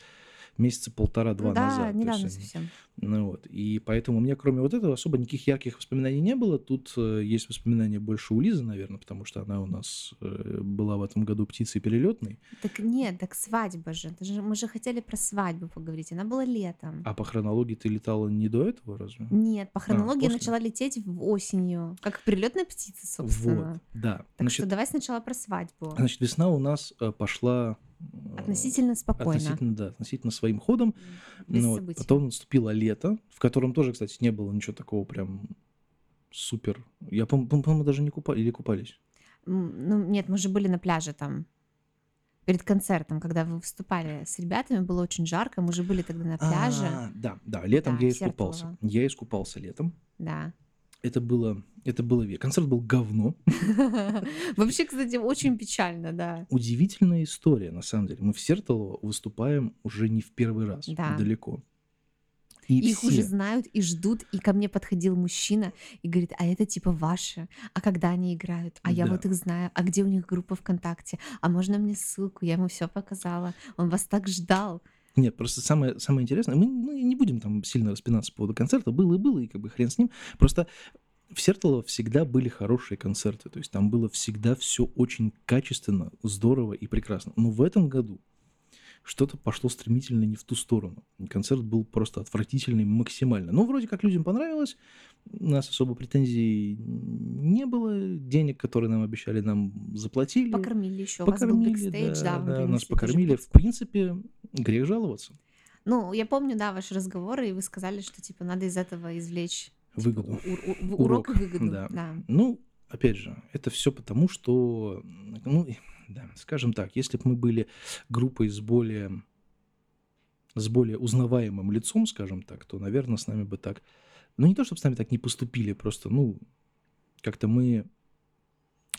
месяца полтора-два да, назад. Недавно есть, совсем. ну вот. И поэтому у меня, кроме вот этого, особо никаких ярких воспоминаний не было. Тут э, есть воспоминания больше у Лизы, наверное, потому что она у нас э, была в этом году птицей перелетной, Так нет, так свадьба же. Же. Мы же хотели про свадьбу поговорить. Она была летом. а по хронологии ты летала не до этого, разве? Нет, по хронологии после? начала лететь в осенью, как прилетная птица, собственно. Вот, да. Так Значит, что давай сначала про свадьбу. значит, весна у нас э, пошла... э, Относительно спокойно. Относительно, да, относительно своим ходом. Без Ну вот, событий. Потом наступило лето, в котором тоже, кстати, не было ничего такого прям супер. Я, по- по- по-моему, даже не купались. Или купались? Ну, нет, мы же были на пляже там. Перед концертом, когда вы выступали с ребятами, было очень жарко. Мы же были тогда на пляже. А, да, да, летом Да, я искупался. Я искупался летом. Да. Это было, это было ве- Концерт был говно. Вообще, кстати, очень печально, да. Удивительная история, на самом деле. Мы в Сертолово выступаем уже не в первый раз. Да. Далеко. И Их все, уже знают и ждут. И ко мне подходил мужчина и говорит, а это типа ваши. А когда они играют? А я Да. вот их знаю. А где у них группа ВКонтакте? А можно мне ссылку? Я ему все показала. Он вас так ждал. Нет, просто самое, самое интересное, мы ну, не будем там сильно распинаться по поводу концерта, было и было, и как бы хрен с ним. Просто в Сертолово всегда были хорошие концерты, то есть там было всегда все очень качественно, здорово и прекрасно. Но в этом году что-то пошло стремительно не в ту сторону. Концерт был просто отвратительный максимально. Ну, вроде как людям понравилось, у нас особо претензий не было, денег, которые нам обещали, нам заплатили. Покормили еще. У вас был Покормили, бэкстейдж, да, да, да, нас тоже покормили. В принципе, грех жаловаться. Ну, я помню, да, ваши разговоры, и вы сказали, что типа надо из этого извлечь Выгоду. у- у- у- урок и Урок, выгоду. да. Да. Ну, опять же, это все потому, что, ну, да, скажем так, если бы мы были группой с более с более узнаваемым лицом, скажем так, то, наверное, с нами бы так... Ну, не то, чтобы с нами так не поступили, просто, ну, как-то мы...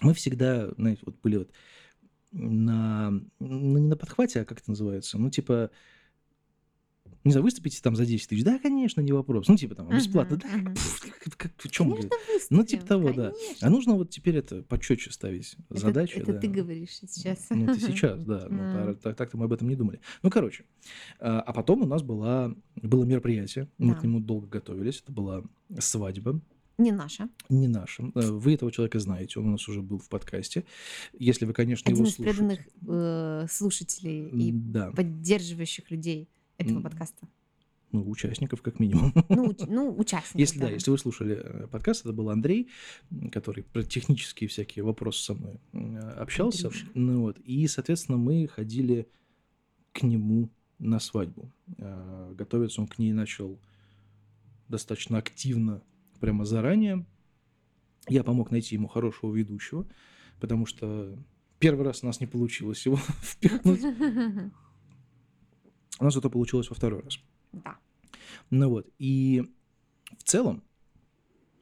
Мы всегда, знаете, вот были вот на... Ну, не на подхвате, а как это называется? Ну, типа... не знаю, выступите там за 10 тысяч, да, конечно, не вопрос. Ну, типа там, бесплатно, Мгм, да, мгм. пф, как, как- в чем Конечно, Ну, типа того, да. А конечно. нужно вот теперь это почетче ставить Это, задачи, это да. ты говоришь сейчас. Ну, это сейчас, да. Ну, так- так-то мы об этом не думали. Ну, короче. А а потом у нас была, было мероприятие. Мы Да. к нему долго готовились. Это была свадьба. Не наша. Не наша. Э, Вы этого человека знаете. Он у нас уже был в подкасте. Если вы, конечно, Один его из слушаете. преданных э, слушателей и Да. поддерживающих людей этого подкаста. Ну, участников, как минимум. Ну, ну участников. Если да, если вы слушали э, подкаст, это был Андрей, который про технические всякие вопросы со мной м, общался. Андрюша. Ну вот, и, соответственно, мы ходили к нему на свадьбу. Э, Готовиться он к ней начал достаточно активно, прямо заранее. Я помог найти ему хорошего ведущего, потому что первый раз у нас не получилось его впихнуть. У нас это получилось во второй раз. Да. Ну вот, и в целом,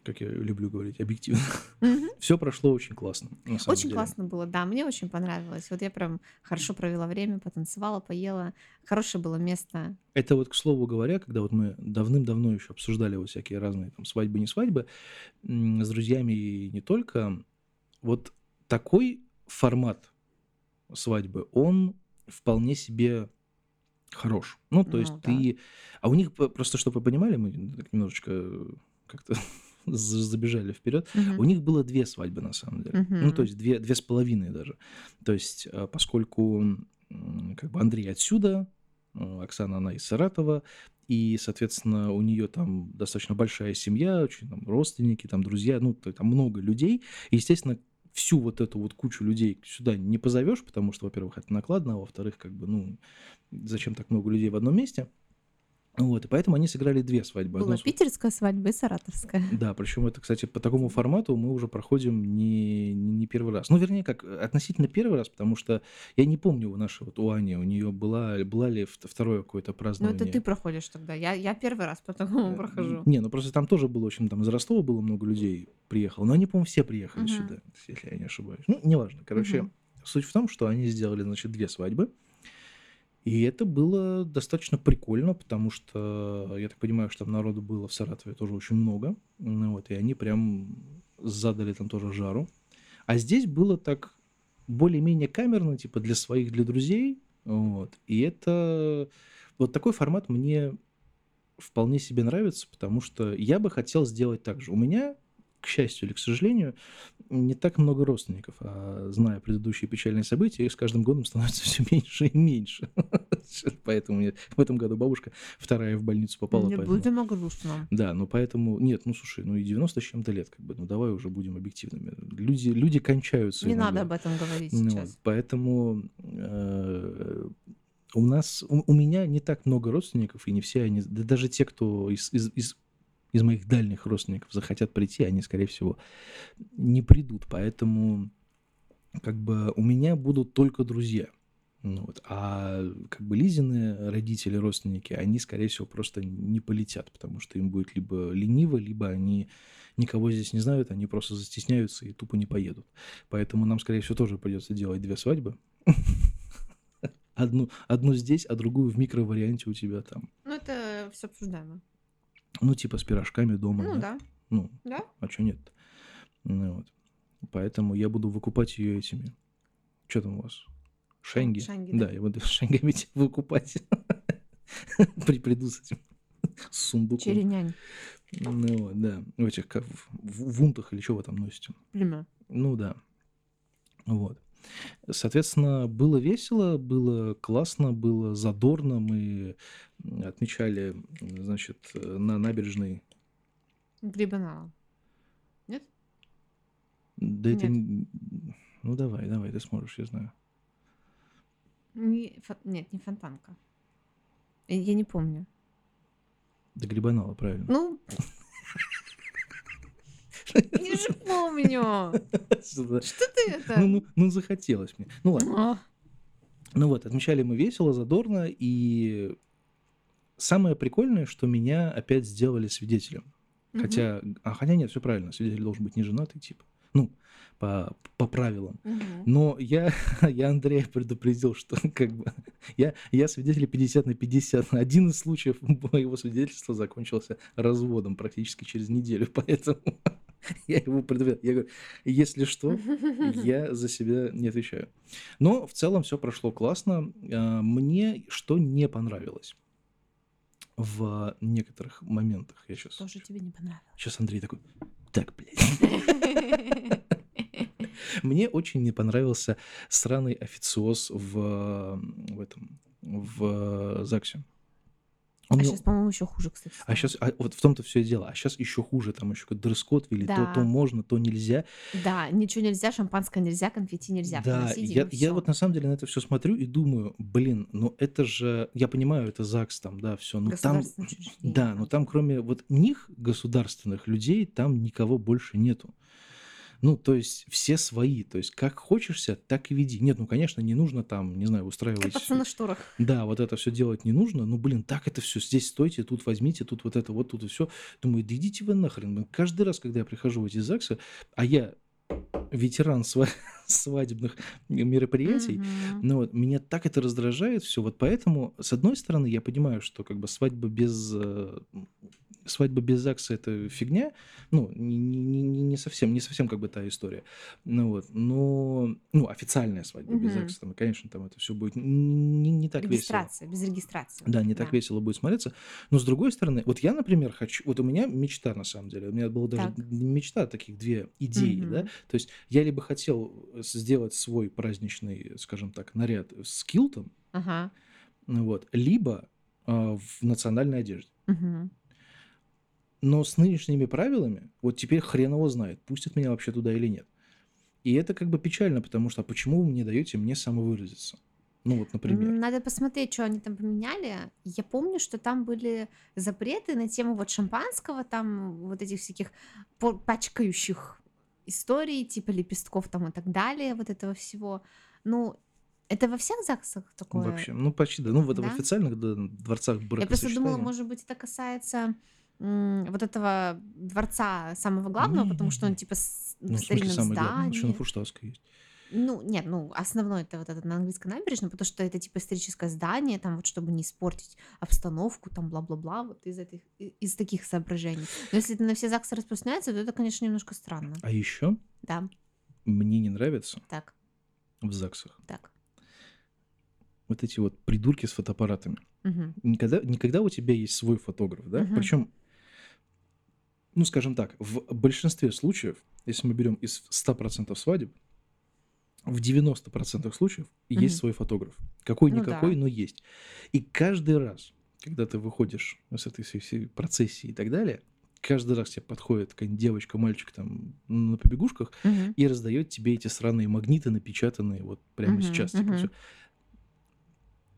как я люблю говорить, объективно, все прошло очень классно. Очень деле. классно было, да, мне очень понравилось. Вот я прям хорошо провела время, потанцевала, поела. Хорошее было место. Это вот, к слову говоря, когда вот мы давным-давно еще обсуждали вот всякие разные там свадьбы, не свадьбы, с друзьями и не только, вот такой формат свадьбы, он вполне себе хорош. Ну, то есть Ну, да. ты... А у них, просто чтобы вы понимали, мы так немножечко как-то за- забежали вперед. Мгм. У них было две свадьбы, на самом деле. Ну, то есть две, две с половиной даже. То есть, э, поскольку как бы Андрей отсюда, э, Оксана, она из Саратова, и, соответственно, у нее там достаточно большая семья, очень там родственники, там друзья, ну, там много людей. И, естественно, всю вот эту вот кучу людей сюда не позовешь, потому что, во-первых, это накладно, а во-вторых, как бы, ну, зачем так много людей в одном месте? Вот, и поэтому они сыграли две свадьбы. Одну Была с- питерская свадьба и саратовская. да, причем это, кстати, по такому формату мы уже проходим не, не первый раз. Ну, вернее, как относительно первый раз, потому что я не помню у нашей вот у Ани, у нее была, была ли вт- второе какое-то Ну, празднование. это ты проходишь тогда. Я, я первый раз по такому Э, прохожу. Не, ну просто там тоже было очень, там из Ростова было много людей приехало, но они, по-моему, все приехали Мгм. сюда, если я не ошибаюсь. Ну, неважно. Короче, Мгм. суть в том, что они сделали, значит, две свадьбы. И это было достаточно прикольно, потому что, я так понимаю, что там народу было в Саратове тоже очень много. Ну вот, и они прям задали там тоже жару. А здесь было так более-менее камерно, типа для своих, для друзей. Вот. И это... Вот такой формат мне вполне себе нравится, потому что я бы хотел сделать так же. У меня, к счастью или к сожалению, не так много родственников, а зная предыдущие печальные события, их с каждым годом становится все меньше и меньше. Поэтому мне в этом году бабушка вторая в больницу попала. Не поэтому- будем грустно. Да, ну поэтому... Нет, ну слушай, ну и 90 с чем-то лет, как бы, ну давай уже будем объективными. Люди, люди кончаются Не иногда. надо об этом говорить Ну сейчас. поэтому э, у нас, у, у меня не так много родственников, и не все они, да даже те, кто из, из, из, из моих дальних родственников захотят прийти, они, скорее всего, не придут. Поэтому как бы у меня будут только друзья. Ну вот. А как бы Лизины родители, родственники, они, скорее всего, просто не полетят, потому что им будет либо лениво, либо они никого здесь не знают, они просто застесняются и тупо не поедут. Поэтому нам, скорее всего, тоже придется делать две свадьбы. Одну, одну здесь, а другую в микроварианте у тебя там. Ну, это все обсуждаемо. Ну, типа с пирожками дома, Ну да? да. Ну, Да? а что нет? Ну, вот. Поэтому я буду выкупать ее этими. Что там у вас? Шенги? шенги, да. да. я буду шенгами тебя выкупать. При- Приду с этим с сундуком. Черенянь. Ну, вот, да. В этих, как в, в вунтах или что вы там носите? Племя. Ну да. Вот. Соответственно, было весело, было классно, было задорно. Мы отмечали, значит, на набережной. Грибанала. Нет? Да это... Нет. не- Ну давай, давай, ты сможешь, я знаю. Не, фо- Нет, не фонтанка. Я не помню. Да грибанала, правильно. Ну, я же помню. Что ты это? Ну, ну, ну, захотелось мне. Ну ладно. А, Ну вот, отмечали мы весело, задорно, и самое прикольное, что меня опять сделали свидетелем. Хотя, а хотя нет, все правильно, свидетель должен быть не женатый, типа. Ну, по, по правилам. Мгм. Но я, я Андрея предупредил, что как бы я, я свидетель 50 на 50. Один из случаев моего свидетельства закончился разводом практически через неделю, поэтому я его предупредил. Я говорю, если что, я за себя не отвечаю. Но в целом все прошло классно. А, Мне что не понравилось в некоторых моментах. Я сейчас, Тоже тебе не понравилось. сейчас Андрей такой, так, блядь. Мне очень не понравился сраный официоз в, в этом, в ЗАГСе. Он А мне- сейчас, по-моему, еще хуже, кстати. а стало. сейчас, вот в том-то все и дело. А сейчас еще хуже, там еще какой-то дресс-код ввели, то, то Да. можно, то нельзя. Да, ничего нельзя, шампанское нельзя, конфетти нельзя. Да, я, и я вот на самом деле на это все смотрю и думаю, блин, ну это же, я понимаю, это ЗАГС там, да, все, но там, да, да. но там кроме вот них, государственных людей, там никого больше нету. Ну, то есть все свои, то есть как хочешься, так и веди. Нет, ну, конечно, не нужно там, не знаю, устраивать... Кататься на шторах. Да, вот это все делать не нужно. Ну, блин, так это все. Здесь стойте, тут возьмите, тут вот это, вот тут и все. Думаю, да идите вы нахрен. Каждый раз, когда я прихожу в эти ЗАГСы, а я ветеран сва- свадебных мероприятий, Мгм. ну вот, меня так это раздражает все. Вот поэтому, с одной стороны, я понимаю, что как бы свадьба без э, свадьба без ЗАГСа это фигня, ну не, не- не- совсем, не совсем как бы та история, ну вот, но ну официальная свадьба без Мгм. ЗАГСа, там, конечно, там это все будет не, не так весело. Регистрация, без регистрации. Да, не так весело будет смотреться. Но с другой стороны, вот я, например, хочу... Вот у меня мечта, на самом деле. У меня была даже Так. мечта, таких две идеи, Мгм. да. То есть я либо хотел сделать свой праздничный, скажем так, наряд с килтом, Ага. вот, либо а, в национальной одежде. Мгм. Но с нынешними правилами, вот теперь хрен его знает, пустят меня вообще туда или нет. И это как бы печально, потому что а почему вы не даете мне самовыразиться? Ну вот, например. Надо посмотреть, что они там поменяли. Я помню, что там были запреты на тему вот шампанского, там вот этих всяких пачкающих историй, типа лепестков там и так далее, вот этого всего. Ну, это во всех ЗАГСах такое? Вообще, ну почти, да. Ну в этом Да? официальных да, дворцах Я просто думала, бракосочетания. может быть, это касается вот этого дворца самого главного, потому что он типа с- Ну, главное, здании. еще на есть. Ну, нет, ну, основной это вот этот на английской набережной, потому что это типа историческое здание, там вот чтобы не испортить обстановку, там бла-бла-бла, вот из этих, из таких соображений. Но если это на все ЗАГСы распространяется, то это, конечно, немножко странно. А еще Да, мне не нравится так, в ЗАГСах так. вот эти вот придурки с фотоаппаратами. Мгм. Никогда, никогда у тебя есть свой фотограф, да? Мгм. Причем, ну, скажем так, в большинстве случаев, если мы берем из 100% свадеб, в 90% случаев Мгм. есть свой фотограф. Какой-никакой, Ну да. но есть. И каждый раз, когда ты выходишь с этой всей, процессии и так далее, каждый раз тебе подходит какая-нибудь девочка, мальчик там на побегушках Мгм. и раздает тебе эти сраные магниты, напечатанные вот прямо Мгм, сейчас. типа, мгм. всё.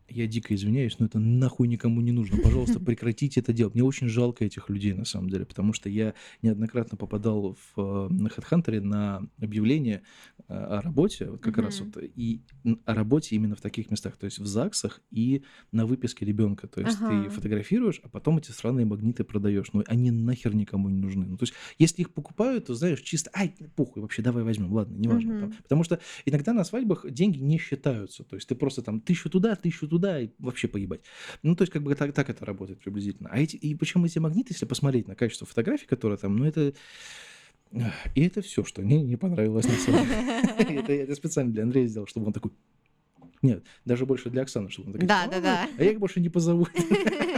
Я дико извиняюсь, но это нахуй никому не нужно. Пожалуйста, прекратите это делать. Мне очень жалко этих людей, на самом деле, потому что я неоднократно попадал в, э, на HeadHunter на объявление э, о работе, как раз Мгм. вот, и о работе именно в таких местах, то есть в ЗАГСах и на выписке ребенка. То есть ты Ага. фотографируешь, а потом эти сраные магниты продаешь. Ну, они нахер никому не нужны. Ну, то есть, если их покупают, то, знаешь, чисто, ай, похуй, вообще, давай возьмем, ладно, неважно. там. Мгм. Потому что иногда на свадьбах деньги не считаются. То есть ты просто там тысячу туда, тысячу туда, и вообще поебать. Ну, то есть как бы так, так это работает приблизительно. А эти, и причем эти магниты, если посмотреть на качество фотографий, которые там, ну, это... И это все, что мне не понравилось на самом деле. Это я специально для Андрея сделал, чтобы он такой... Нет, даже больше для Оксаны, чтобы он такой... Да, «А, да, да. А я их больше не позову.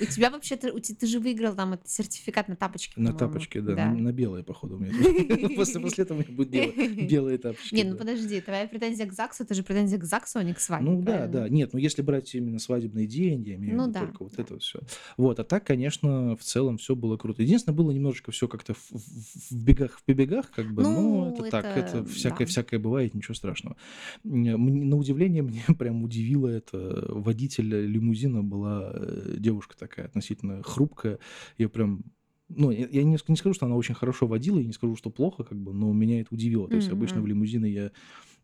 У тебя вообще-то, у те- ты же выиграл там этот сертификат на тапочки, На тапочки, да, на- на белые, походу, у меня. После после этого у меня будут белые- белые тапочки. Не, ну да. подожди, твоя претензия к ЗАГСу, это же претензия к ЗАГСу, а не к свадьбе, Ну да, да. Нет, ну если брать именно свадебный день, я имею в Ну виду да, только вот да. это все. Вот, а так, конечно, в целом все было круто. Единственное, было немножечко все как-то в, бегах, в побегах, как бы, ну, это, так, это это всякое, да. всякое бывает, ничего страшного. На удивление, мне прям удивило это. Водитель лимузина была э, девушка такая относительно хрупкая. Я прям ну, я, не, не скажу, что она очень хорошо водила, и не скажу, что плохо, как бы, но меня это удивило. То есть обычно в лимузины я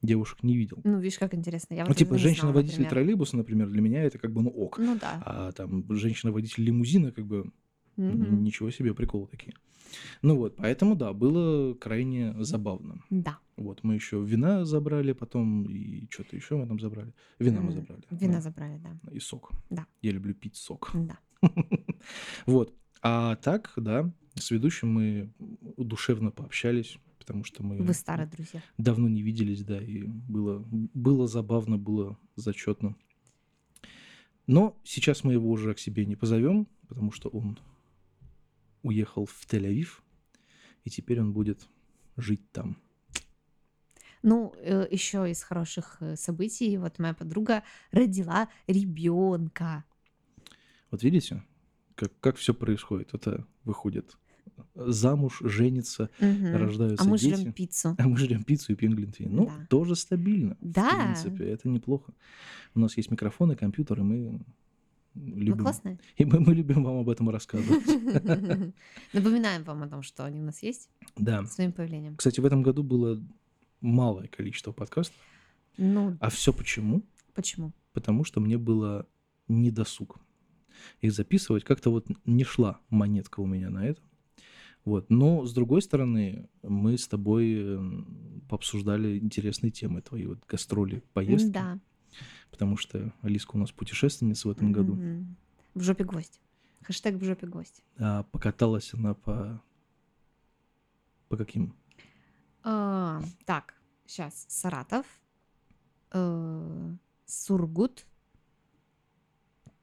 девушек не видел. Ну, видишь, как интересно. Я Ну, вот типа, женщина-водитель например. троллейбуса, например, для меня это как бы, ну, ок. Ну да. А там женщина-водитель лимузина, как бы, Мгм. ничего себе, приколы такие. Ну вот, поэтому, да, было крайне забавно. Да. Вот, мы еще вина забрали потом, и что-то еще мы там забрали. Вина мы М, забрали. Вина да, забрали, да. И сок. Да. Я люблю пить сок. Да. Вот. А так, да, с ведущим мы душевно пообщались, потому что мы Вы старые друзья. давно не виделись, да, и было, было забавно, было зачетно. Но сейчас мы его уже к себе не позовем, потому что он уехал в Тель-Авив, и теперь он будет жить там. Ну, еще из хороших э, событий, вот моя подруга родила ребенка. Вот видите, как, как все происходит. Это выходит замуж, женится, рождаются А мы дети. жрем пиццу. А мы жрем пиццу и пьем глинтвейн. Ну, Да. тоже стабильно. Да. В принципе, это неплохо. У нас есть микрофоны, компьютеры, мы любим. классно. И мы, мы любим вам об этом рассказывать. Напоминаем вам о том, что они у нас есть Да. своим появлением. Кстати, в этом году было малое количество подкастов. Ну, А все почему? почему? Потому что мне было недосуг их записывать. Как-то вот не шла монетка у меня на это. Вот. Но, с другой стороны, мы с тобой м, пообсуждали интересные темы твои, вот гастроли, поездки. Да. Потому что Алиска у нас путешественница в этом году. В жопе гвоздь. Хэштег в жопе гвоздь. А покаталась она по... По каким? А, так, сейчас. Саратов, э, Сургут,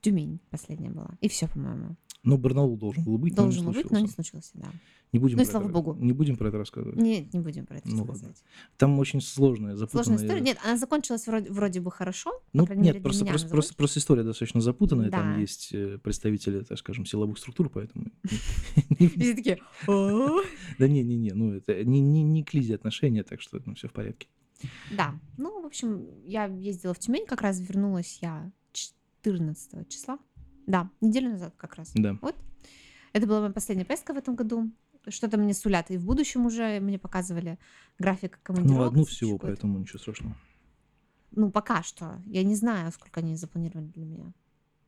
Тюмень последняя была. И все, по-моему. Ну, Барнаул должен был быть, но не Должен был быть, но не случился. случился, да. Не будем Ну и слава это- богу. Не будем про это рассказывать. Нет, не будем про это Ну ладно. рассказывать. Там очень сложная, запутанная... Сложная история. Нет, она закончилась вроде, вроде бы хорошо. Ну, мере, нет, для просто, просто, просто, просто история достаточно запутанная. Там Да. есть э, представители, так скажем, силовых структур, поэтому... Все такие. Да не-не-не, ну это не, не, не к Лизе отношения, так что все в порядке. Да. Ну, в общем, я ездила в Тюмень, как раз вернулась я 14 числа. Да, неделю назад как раз. Да. Это была моя последняя поездка в этом году. Что-то мне сулят. И в будущем уже мне показывали график командировок. Ну, одну всего, поэтому ничего страшного. Ну, пока что. Я не знаю, сколько они запланировали для меня.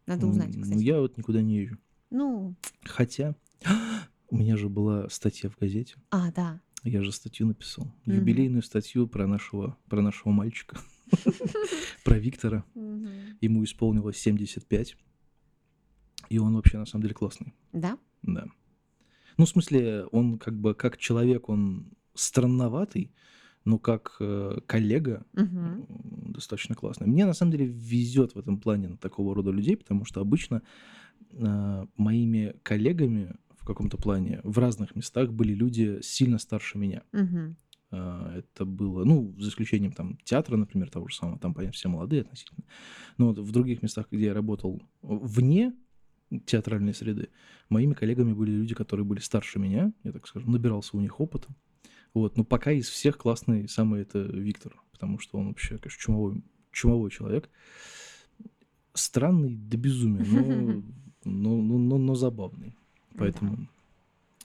Надо узнать, кстати. Ну, я вот никуда не езжу. Ну, Хотя, у меня же была статья в газете. а, да. Я же статью написал. Юбилейную статью про нашего, про нашего мальчика. Про Виктора. Ему исполнилось 75. И он вообще, на самом деле, классный. Да? Да. Ну, в смысле, он как бы как человек, он странноватый, но как э, коллега м, достаточно классный. Мне на самом деле везет в этом плане на такого рода людей, потому что обычно э, моими коллегами в каком-то плане в разных местах были люди сильно старше меня. Мгм. А, Это было, ну, за исключением там театра, например, того же самого, там, понятно, все молодые относительно. Но вот в других местах, где я работал вне театральной среды, моими коллегами были люди, которые были старше меня, я так скажем, набирался у них опыта. Вот, но пока из всех классный самый это Виктор, потому что он вообще, конечно, чумовой, чумовой человек. Странный до безумия, но, но, но, но- но забавный. Поэтому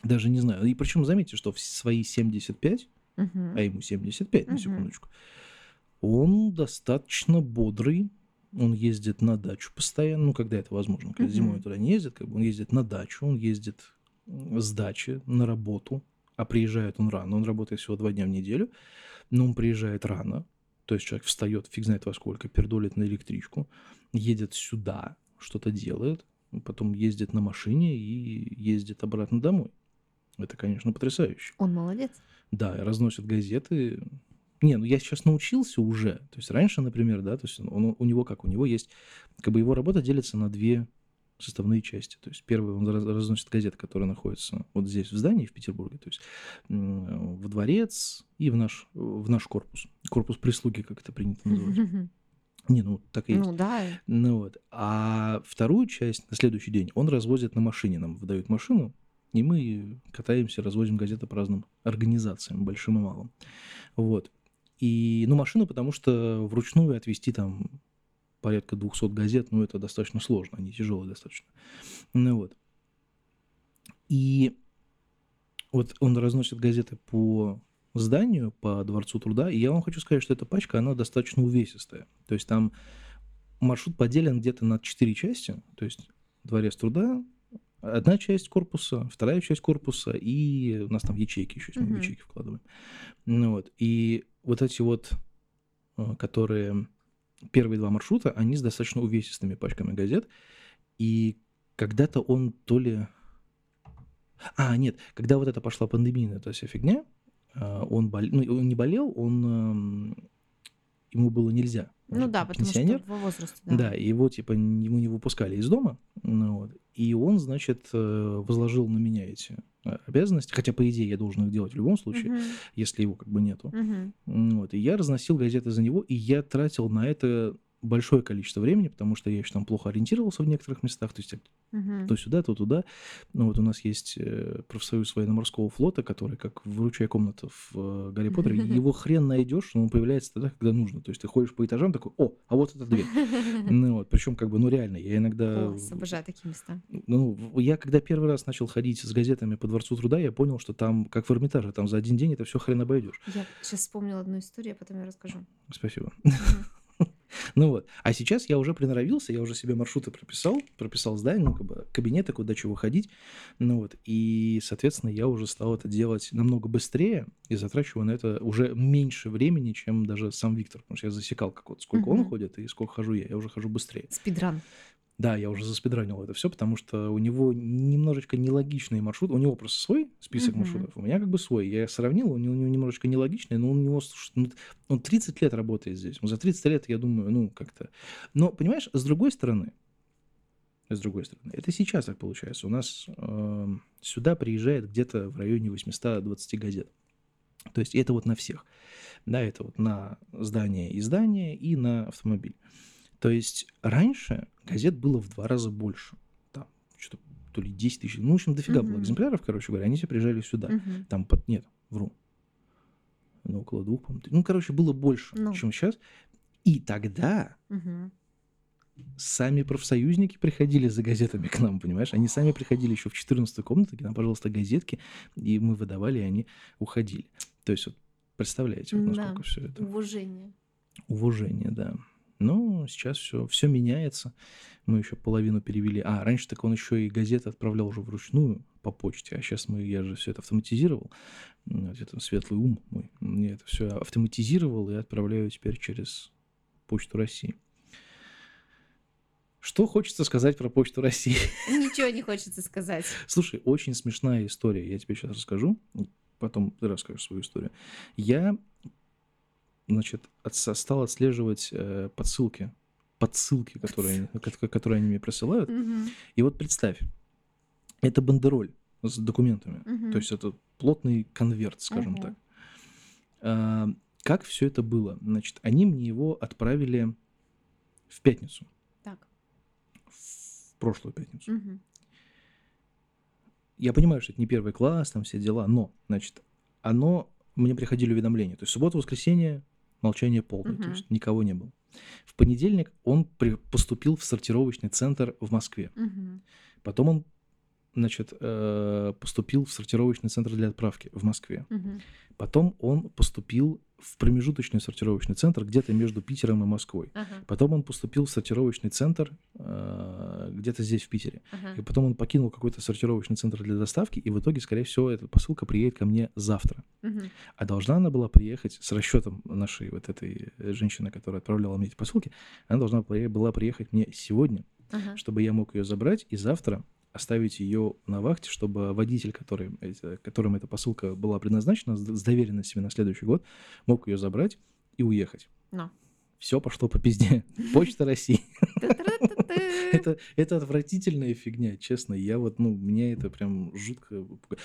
даже не знаю. И причем заметьте, что в свои 75 Мгм. а ему 75, на Мгм. секундочку, он достаточно бодрый, он ездит на дачу постоянно, ну, когда это возможно, когда Мгм. зимой туда не ездит, как бы он ездит на дачу, он ездит с дачи на работу, а приезжает он рано, он работает всего два дня в неделю, но он приезжает рано, то есть человек встает фиг знает во сколько, пердолит на электричку, едет сюда, что-то делает, потом ездит на машине и ездит обратно домой. Это, конечно, потрясающе. Он молодец. Да, разносят газеты. Не, ну я сейчас научился уже. То есть раньше, например, да, то есть он, у него как, у него есть, как бы его работа делится на две составные части. То есть первый он раз- разносит газеты, которые находятся вот здесь в здании в Петербурге, то есть в дворец и в наш, в наш корпус. Корпус прислуги, как это принято называть. Не, ну так и есть. Ну да. Ну вот. А вторую часть на следующий день он развозит на машине. Нам выдают машину, и мы катаемся, развозим газеты по разным организациям, большим и малым. Вот. И, ну, машину, потому что вручную отвезти там порядка 200 газет, ну, это достаточно сложно, они тяжелые достаточно. Ну вот. И вот он разносит газеты по зданию, по Дворцу труда, и я вам хочу сказать, что эта пачка, она достаточно увесистая. То есть там маршрут поделен где-то на четыре части, то есть Дворец труда, одна часть корпуса, вторая часть корпуса, и у нас там ячейки еще, мы Мгм. ячейки вкладываем. Ну вот, и вот эти вот, э, которые первые два маршрута, они с достаточно увесистыми пачками газет, и когда-то он то ли... А, нет, когда вот это пошла пандемийная эта вся фигня, а, он, бол... ну, он не болел, он... эм, Ему было нельзя. Ну да, потому пенсионер. что по возрасту, Да. да. и его типа ему не выпускали из дома, ну вот, и он, значит, э, возложил на меня эти э, обязанности, хотя по идее я должен их делать в любом случае, Мгм. если его как бы нету. Ну Вот, и я разносил газеты за него, и я тратил на это большое количество времени, потому что я еще там плохо ориентировался в некоторых местах, то есть я Мгм. то сюда, то туда. Ну вот у нас есть э, профсоюз военно-морского флота, который как выручая комната в э, Гарри Поттере, его хрен найдешь, но он появляется тогда, когда нужно. То есть ты ходишь по этажам, такой, о, а вот эта дверь. Ну вот, причем как бы, ну реально, я иногда... Обожаю такие места. Ну, я когда первый раз начал ходить с газетами по Дворцу труда, я понял, что там, как в Эрмитаже, там за один день это все хрен обойдешь. Я сейчас вспомнила одну историю, а потом я расскажу. Спасибо. Ну вот. А сейчас я уже приноровился, я уже себе маршруты прописал, прописал здание, ну, как бы кабинеты, куда чего ходить. Ну вот. И, соответственно, я уже стал это делать намного быстрее и затрачиваю на это уже меньше времени, чем даже сам Виктор. Потому что я засекал, как вот сколько он Мгм. ходит и сколько хожу я. Я уже хожу быстрее. Спидран. Да, я уже заспидранил это все, потому что у него немножечко нелогичный маршрут. У него просто свой список Мгм. маршрутов, у меня как бы свой. Я сравнил, у него, у него немножечко нелогичный, но у него, слушай, ну, он 30 лет работает здесь. Ну, За 30 лет, я думаю, ну, как-то... Но, понимаешь, с другой стороны, с другой стороны, это сейчас так получается. У нас эм, сюда приезжает где-то в районе 820 газет. То есть это вот на всех. Да, это вот на здание и здание, и на автомобиль. То есть раньше газет было в два раза больше. Там что-то то ли 10 тысяч, ну, в общем, дофига было Мгм. экземпляров, короче говоря, они все приезжали сюда. Мгм. Там под... Нет, вру. Ну, около двух, по-моему. Ну, короче, было больше, Ну. чем сейчас. И тогда Мгм. сами профсоюзники приходили за газетами к нам, понимаешь? Они сами приходили еще в 14 комнату, нам, пожалуйста, газетки, и мы выдавали, и они уходили. То есть, вот, представляете, вот Да. насколько все это Уважение. уважение, да. Но сейчас все, все меняется. Мы еще половину перевели. А, раньше так он еще и газеты отправлял уже вручную по почте, а сейчас мы, я же все это автоматизировал. Вот Это светлый ум мой. Я это все автоматизировал и отправляю теперь через Почту России. Что хочется сказать про Почту России? Ничего не хочется сказать. Слушай, очень смешная история. Я тебе сейчас расскажу. Потом ты расскажешь свою историю. Я, значит, отса- стал отслеживать э, подсылки, подсылки, которые, они- ко- которые они мне присылают. Мгм. И вот представь, это бандероль с документами. Мгм. То есть это плотный конверт, скажем Ого. так. А, как все это было? Значит, они мне его отправили в пятницу, Так. в прошлую пятницу. Мгм. Я понимаю, что это не первый класс, там все дела, но, значит, оно, мне приходили уведомления. То есть суббота, воскресенье, молчание полное, то Мгм. есть никого не было. В понедельник он при- поступил в сортировочный центр в Москве. Мгм. Потом он, значит, э, поступил в сортировочный центр для отправки в Москве. Мгм. Потом он поступил в промежуточный сортировочный центр где-то между Питером и Москвой. Ага. Потом он поступил в сортировочный центр э, где-то здесь, в Питере. Ага. И потом он покинул какой-то сортировочный центр для доставки, и в итоге, скорее всего, эта посылка приедет ко мне завтра. Мгм. А должна она была приехать с расчетом нашей вот этой э, женщины, которая отправляла мне эти посылки, она должна была приехать мне сегодня, Ага. чтобы я мог ее забрать и завтра оставить ее на вахте, чтобы водитель, который, которым эта посылка была предназначена, с доверенностями на следующий год, мог ее забрать и уехать. Но. Все пошло по пизде. Почта России. Это, это отвратительная фигня, честно. Я вот, ну, меня это прям жутко...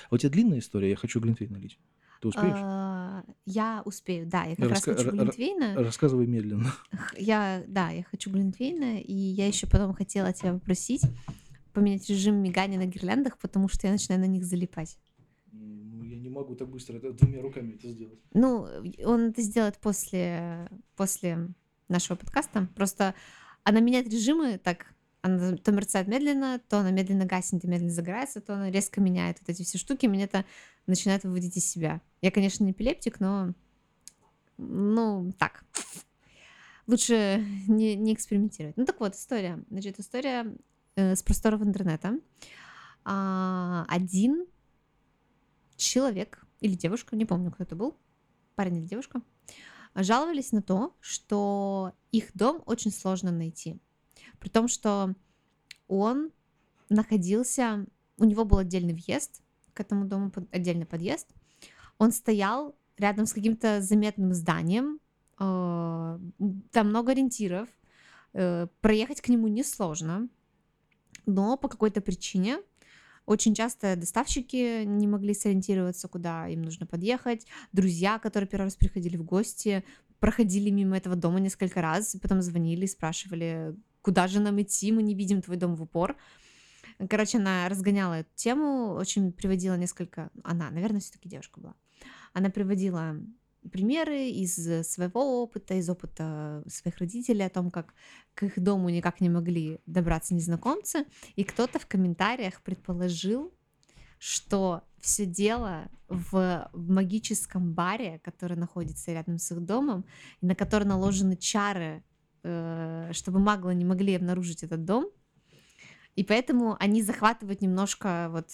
А у тебя длинная история? Я хочу глинтвейн налить. Ты успеешь? А, Я успею, да, я как раз Раска- хочу ра- ра- глинтвейна. Рассказывай медленно. Я, да, я хочу глинтвейна, и я еще потом хотела тебя попросить поменять режим мигания на гирляндах, потому что я начинаю на них залипать. Ну, я не могу так быстро это двумя руками это сделать. Ну, он это сделает после, после нашего подкаста. Просто она меняет режимы так, она то мерцает медленно, то она медленно гаснет и медленно загорается, то она резко меняет вот эти все штуки, меня это начинает выводить из себя. Я, конечно, не эпилептик, но, ну, так. Лучше не, не экспериментировать. Ну так вот, история. Значит, история э, с просторов интернета. а, один человек или девушка, не помню, кто это был, парень или девушка, жаловались на то, что их дом очень сложно найти. При том, что он находился, у него был отдельный въезд к этому дому, отдельный подъезд. Он стоял рядом с каким-то заметным зданием, э, там много ориентиров, э, проехать к нему несложно, но по какой-то причине очень часто доставщики не могли сориентироваться, куда им нужно подъехать. Друзья, которые первый раз приходили в гости, проходили мимо этого дома несколько раз, потом звонили, спрашивали, куда же нам идти, мы не видим твой дом в упор. Короче, она разгоняла эту тему, очень приводила несколько... Она, наверное, все-таки девушка была. Она приводила примеры из своего опыта, из опыта своих родителей о том, как к их дому никак не могли добраться незнакомцы, и кто-то в комментариях предположил, что все дело в магическом баре, который находится рядом с их домом, на который наложены чары, э, чтобы маглы не могли обнаружить этот дом. И поэтому они захватывают немножко вот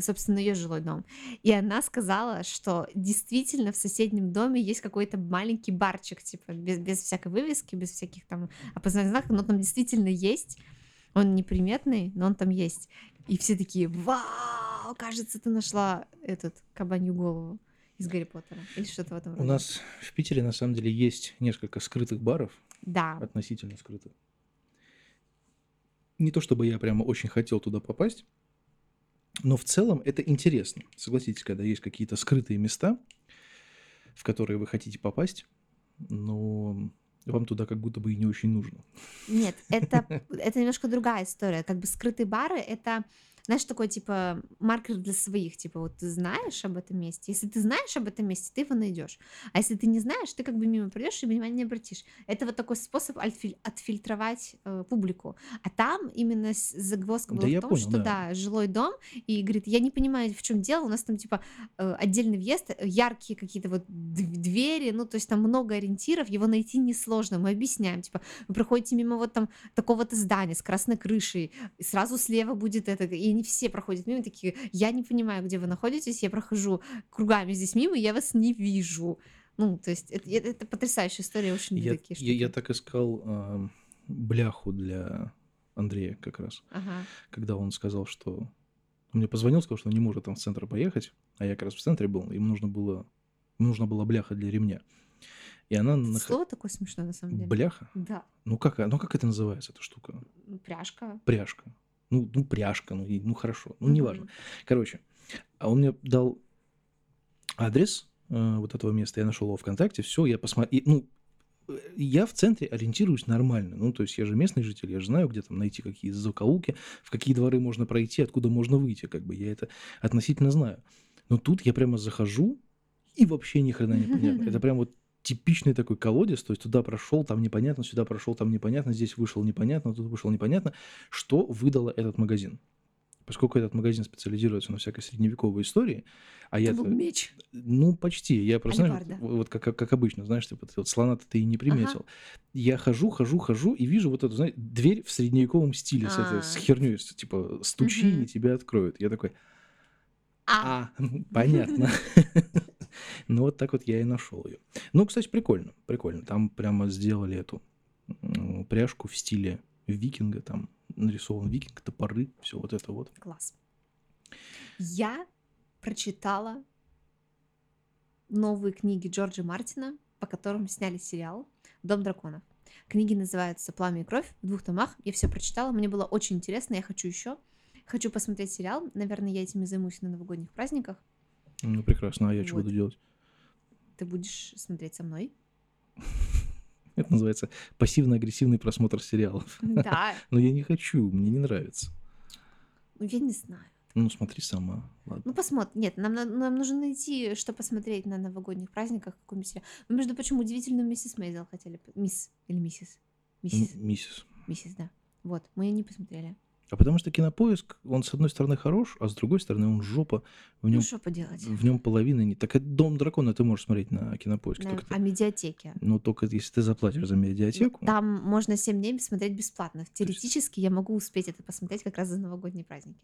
собственно, ее жилой дом. И она сказала, что действительно в соседнем доме есть какой-то маленький барчик, типа, без, без всякой вывески, без всяких там опознавательных знаков, но там действительно есть. Он неприметный, но он там есть. И все такие, вау, кажется, ты нашла этот кабанью голову из Гарри Поттера или что-то в этом роде. У нас в Питере на самом деле есть несколько скрытых баров. Да. Относительно скрытых. Не то чтобы я прямо очень хотел туда попасть, но в целом это интересно. Согласитесь, когда есть какие-то скрытые места, в которые вы хотите попасть, но вам туда как будто бы и не очень нужно. Нет, это, это немножко другая история. Как бы скрытые бары — это знаешь, такой, типа, маркер для своих, типа, вот ты знаешь об этом месте, если ты знаешь об этом месте, ты его найдешь, а если ты не знаешь, ты как бы мимо придешь и внимания не обратишь. Это вот такой способ отфиль- отфильтровать э, публику. А там именно загвоздка была да в том, понял, что, да. да, жилой дом, и говорит, я не понимаю, в чем дело, у нас там, типа, э, отдельный въезд, яркие какие-то вот двери, ну, то есть там много ориентиров, его найти несложно, мы объясняем, типа, вы проходите мимо вот там такого-то здания с красной крышей, и сразу слева будет это, и они все проходят мимо, такие, я не понимаю, где вы находитесь, я прохожу кругами здесь мимо, я вас не вижу. Ну, то есть это, это потрясающая история, очень я, такие штуки. Я, я так искал э, бляху для Андрея как раз, ага. когда он сказал, что... Он мне позвонил, сказал, что он не может там в центр поехать, а я как раз в центре был, им нужно было, нужна была бляха для ремня. И она... Нах... Слово такое смешное, на самом деле. Бляха? Да. Ну как, ну как это называется, эта штука? Пряжка. Пряжка ну, ну пряжка, ну, ну хорошо, ну неважно. Короче, а он мне дал адрес э, вот этого места, я нашел его ВКонтакте, все, я посмотрел, ну, я в центре ориентируюсь нормально. Ну, то есть я же местный житель, я же знаю, где там найти какие закоулки, в какие дворы можно пройти, откуда можно выйти, как бы я это относительно знаю. Но тут я прямо захожу, и вообще ни хрена не понятно. Это прям вот типичный такой колодец, то есть туда прошел, там непонятно, сюда прошел, там непонятно, здесь вышел непонятно, тут вышел непонятно, что выдало этот магазин. Поскольку этот магазин специализируется на всякой средневековой истории, а я... меч? Ну, почти. Я просто, знаю, вот, вот как, как, как обычно, знаешь, типа, вот слона ты и не приметил. Ага. Я хожу, хожу, хожу и вижу вот эту, знаешь, дверь в средневековом стиле с, этой, с а. херней, типа, стучи, угу. и тебя откроют. Я такой, а, а понятно. Ну, вот так вот я и нашел ее. Ну, кстати, прикольно, прикольно. Там прямо сделали эту пряжку в стиле викинга, там нарисован викинг, топоры, все вот это вот. Класс. Я прочитала новые книги Джорджа Мартина, по которым сняли сериал «Дом драконов». Книги называются «Пламя и кровь» в двух томах. Я все прочитала, мне было очень интересно, я хочу еще. Хочу посмотреть сериал. Наверное, я этим и займусь на новогодних праздниках. Ну, прекрасно. А я вот. что буду делать? Ты будешь смотреть со мной? Это называется пассивно-агрессивный просмотр сериалов. Да. Но я не хочу, мне не нравится. Ну, я не знаю. Ну, смотри сама. Ладно. Ну, посмотри. Нет, нам, нам нужно найти, что посмотреть на новогодних праздниках, какой-нибудь сериал. Мы, между прочим, удивительную миссис Мейзел хотели. Мисс или миссис? Миссис. Миссис. Миссис, да. Вот, мы ее не посмотрели. А потому что кинопоиск, он с одной стороны хорош, а с другой стороны он жопа. В Ну, нем, что поделать? в нем половины не. Так это Дом дракона ты можешь смотреть на кинопоиске. На- только ты- медиатеке. Ну, только если ты заплатишь за медиатеку. Ну, Там можно 7 дней смотреть бесплатно. Теоретически я могу успеть это посмотреть как раз за новогодние праздники.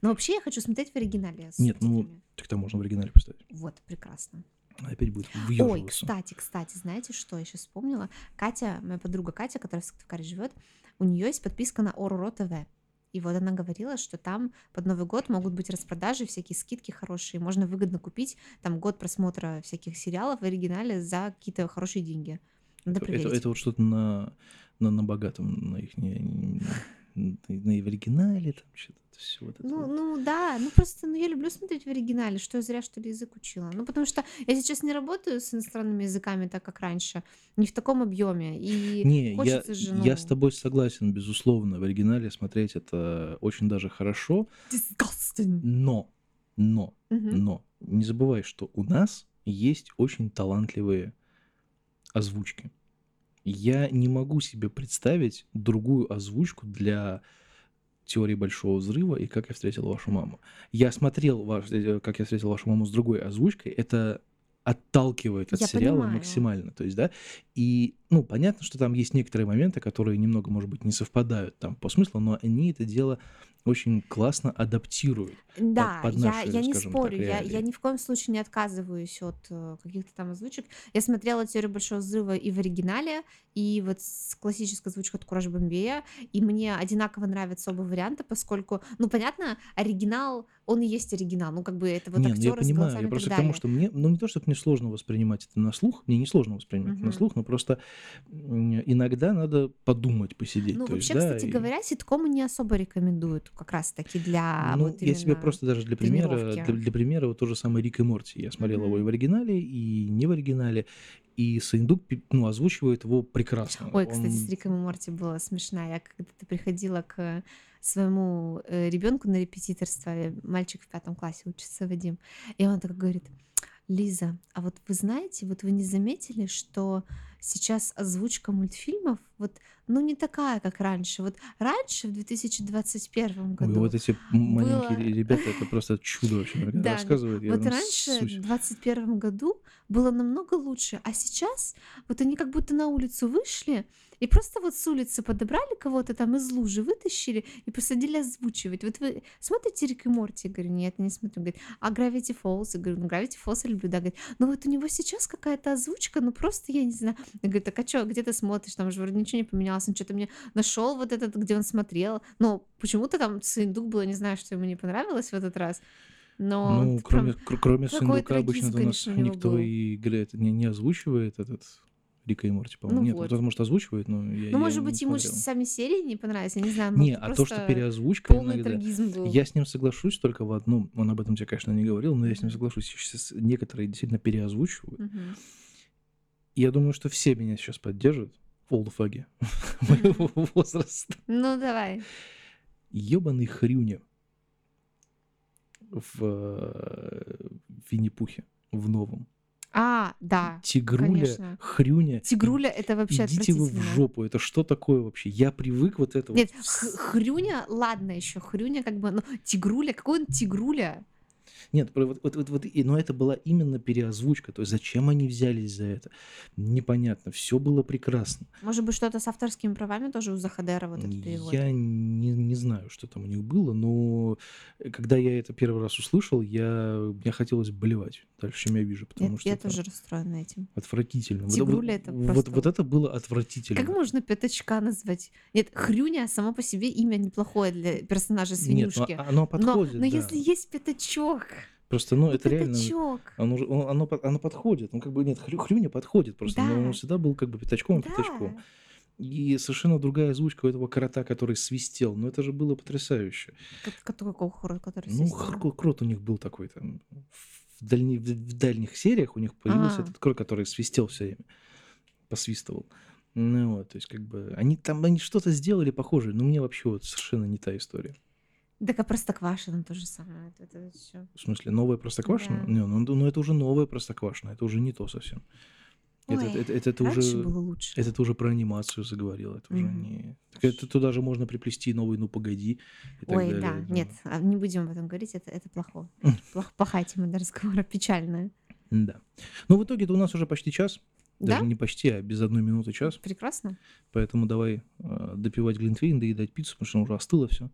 Но вообще я хочу смотреть в оригинале Нет, ну, субтитрами. Тогда можно в оригинале поставить. Вот, прекрасно. Опять будет Ой, кстати, кстати, знаете, что я сейчас вспомнила? Катя, моя подруга Катя, которая в Сыктывкаре живет, у нее есть подписка на Ороро ТВ. И вот она говорила, что там под Новый год могут быть распродажи, всякие скидки хорошие. Можно выгодно купить там год просмотра всяких сериалов в оригинале за какие-то хорошие деньги. Надо Это, проверить. это, это вот что-то на, на, на богатом, на их не, не- на, на- в оригинале, там что-то все вот это. Ну, вот. ну да, ну просто, ну я люблю смотреть в оригинале, что я зря что ли язык учила. Ну потому что я сейчас не работаю с иностранными языками так, как раньше, не в таком объеме. И Не, я, же, я ну, с тобой согласен, безусловно. В оригинале смотреть это очень даже хорошо, disgusting. но, но, Мгм. но не забывай, что у нас есть очень талантливые озвучки. Я не могу себе представить другую озвучку для теории большого взрыва и как я встретил вашу маму. Я смотрел ваш, э, как я встретил вашу маму с другой озвучкой. Это отталкивает от Я сериала понимаю. максимально. То есть, да, и, ну, понятно, что там есть некоторые моменты, которые немного, может быть, не совпадают там по смыслу, но они это дело очень классно адаптируют. Да, под я, наши, я не скажем так, спорю, я, я ни в коем случае не отказываюсь от э, каких-то там озвучек. Я смотрела «Теорию большого взрыва» и в оригинале, и вот с классической озвучкой от Кураж Бомбея, и мне одинаково нравятся оба варианта, поскольку, ну, понятно, оригинал, он и есть оригинал, ну, как бы это вот не, ну я актеры понимаю, я просто к тому, что мне, ну не то, чтобы мне сложно воспринимать это на слух, мне не сложно воспринимать это на слух, но просто иногда надо подумать, посидеть. Ну, то есть, вообще, да, кстати и- говоря, ситкомы не особо рекомендуют как раз-таки для ну, вот я себе просто даже для примера, для, для примера вот то же самое Рик и Морти. Я смотрел его и в оригинале, и не в оригинале, и Саиндук пи- ну, озвучивает его прекрасно. Ой, кстати, Он- с Риком и Морти было смешно. Я когда-то приходила к своему ребенку на репетиторство, мальчик в пятом классе учится, Вадим, и он так говорит, Лиза, а вот вы знаете, вот вы не заметили, что сейчас озвучка мультфильмов вот, ну, не такая, как раньше. Вот раньше, в 2021 Ой, году, вот эти маленькие было- ребята, это просто чудо вообще. Когда Да, рассказывают, Вот раньше, сущ. в 21 году, было намного лучше, а сейчас вот они как будто на улицу вышли и просто вот с улицы подобрали кого-то там из лужи, вытащили и посадили озвучивать. Вот вы смотрите Рик и Морти? Я говорю, нет, не смотрю. Говорит, а Gravity Falls? Я говорю, ну Gravity Falls я люблю, да. Говорит, ну вот у него сейчас какая-то озвучка, ну просто я не знаю. Я говорю, так а что, где ты смотришь? Там же вроде ничего не поменялось, он что-то мне нашел вот этот, где он смотрел. Но почему-то там Сындук было, не знаю, что ему не понравилось в этот раз. Но Ну, кроме, кроме Сундука обычно у нас никто был. и говорит, не, не озвучивает этот Рика и Морти, по-моему. Ну Нет, вот. кто-то может озвучивает, но я, я Ну, может не быть, ему сами серии не понравились, я не знаю. Не, может, а то, что переозвучка полный иногда... был. Я с ним соглашусь только в одном. Он об этом тебе, конечно, не говорил, но я с ним соглашусь. Сейчас некоторые действительно переозвучивают. Я думаю, что все меня сейчас поддержат. Олдфаги моего возраста. Ну, давай. Ёбаный хрюня в э, Винни-Пухе, в новом. А, да, Тигруля, конечно. хрюня. Тигруля это вообще Идите вы в жопу, это что такое вообще? Я привык вот это Нет, вот. хрюня, ладно еще, хрюня как бы, ну, тигруля, какой он тигруля? Нет, вот, вот, вот, вот, и- но это была именно переозвучка. То есть зачем они взялись за это? Непонятно. Все было прекрасно. Может быть, что-то с авторскими правами тоже у Захадера вот этот перевод? Я не, не знаю, что там у них было, но э, когда я это первый раз услышал, я, мне хотелось болевать дальше, чем я вижу, потому Я, что я это тоже расстроена этим. отвратительно. Вот- Тигруля вот, это вот, просто вот это было отвратительно. Как можно пятачка назвать? Нет, Хрюня само по себе имя неплохое для персонажа Нет, свинюшки. но оно но, подходит, но да. если есть пятачок, Просто, ну, ну, это реально... пятачок. Оно, оно, оно подходит. Ну, как бы, нет, хрю, хрюня подходит просто. Но Да. он всегда был как бы пятачком, Да. пятачком. И совершенно другая озвучка у этого крота, который свистел. Ну, это же было потрясающе. Ко- Какой какой хоррор, который Ну, свистел? хр- крот у них был такой там. В, дальни- в- дальних сериях у них появился А. этот крот, который свистел все время. Посвистывал. Ну вот, то есть как бы они там они что-то сделали похожее, но мне вообще вот совершенно не та история. Так а Простоквашино то же самое. Это, это всё. В смысле, новое Простоквашино? Да. Не, ну, ну это уже новое Простоквашино, это уже не то совсем. Это, Ой, это, это, ты раньше уже, было лучше. это ты уже про анимацию заговорил. Это уже Мгм. не... Так это туда же можно приплести новый «Ну, погоди» и так Ой, далее. да, да. нет, а не будем об этом говорить, это, это плохо. Плох- плохая тема для разговора, печальная. Да. Ну, в итоге-то у нас уже почти час. Даже Да? не почти, а без одной минуты час. Прекрасно. Поэтому давай э, допивать глинтвейн, доедать пиццу, потому что уже остыло все.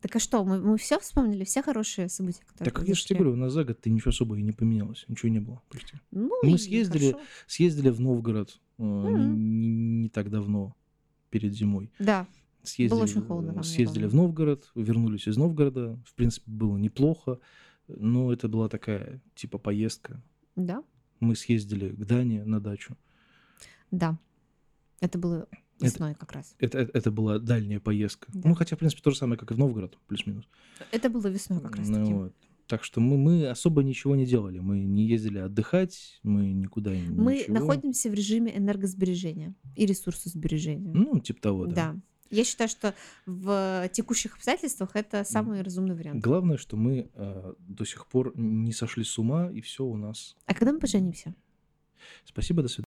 Так а что, мы, мы все вспомнили, все хорошие события, которые Так я же тебе говорю, у нас за год ты ничего особо и не поменялось. Ничего не было почти. Ну, Мы съездили хорошо. Съездили в Новгород э, не, не- так давно, перед зимой. Да, Съездили, очень холодно там съездили в Новгород, вернулись из Новгорода. В принципе, было неплохо, но это была такая, типа, поездка. да, Мы съездили к Дане на дачу. да. Это было Это- весной как раз. Это, это, это была дальняя поездка. Да. Ну, хотя, в принципе, то же самое, как и в Новгород, плюс-минус. Это было весной как раз Ну таки. вот. Так что мы, мы особо ничего не делали. Мы не ездили отдыхать, мы никуда Мы ничего. находимся в режиме энергосбережения и ресурсосбережения. Ну, типа того, да. да. Я считаю, что в текущих обстоятельствах это самый разумный вариант. Главное, что мы э, до сих пор не сошли с ума, и все у нас. А когда мы поженимся? Спасибо, до свидания.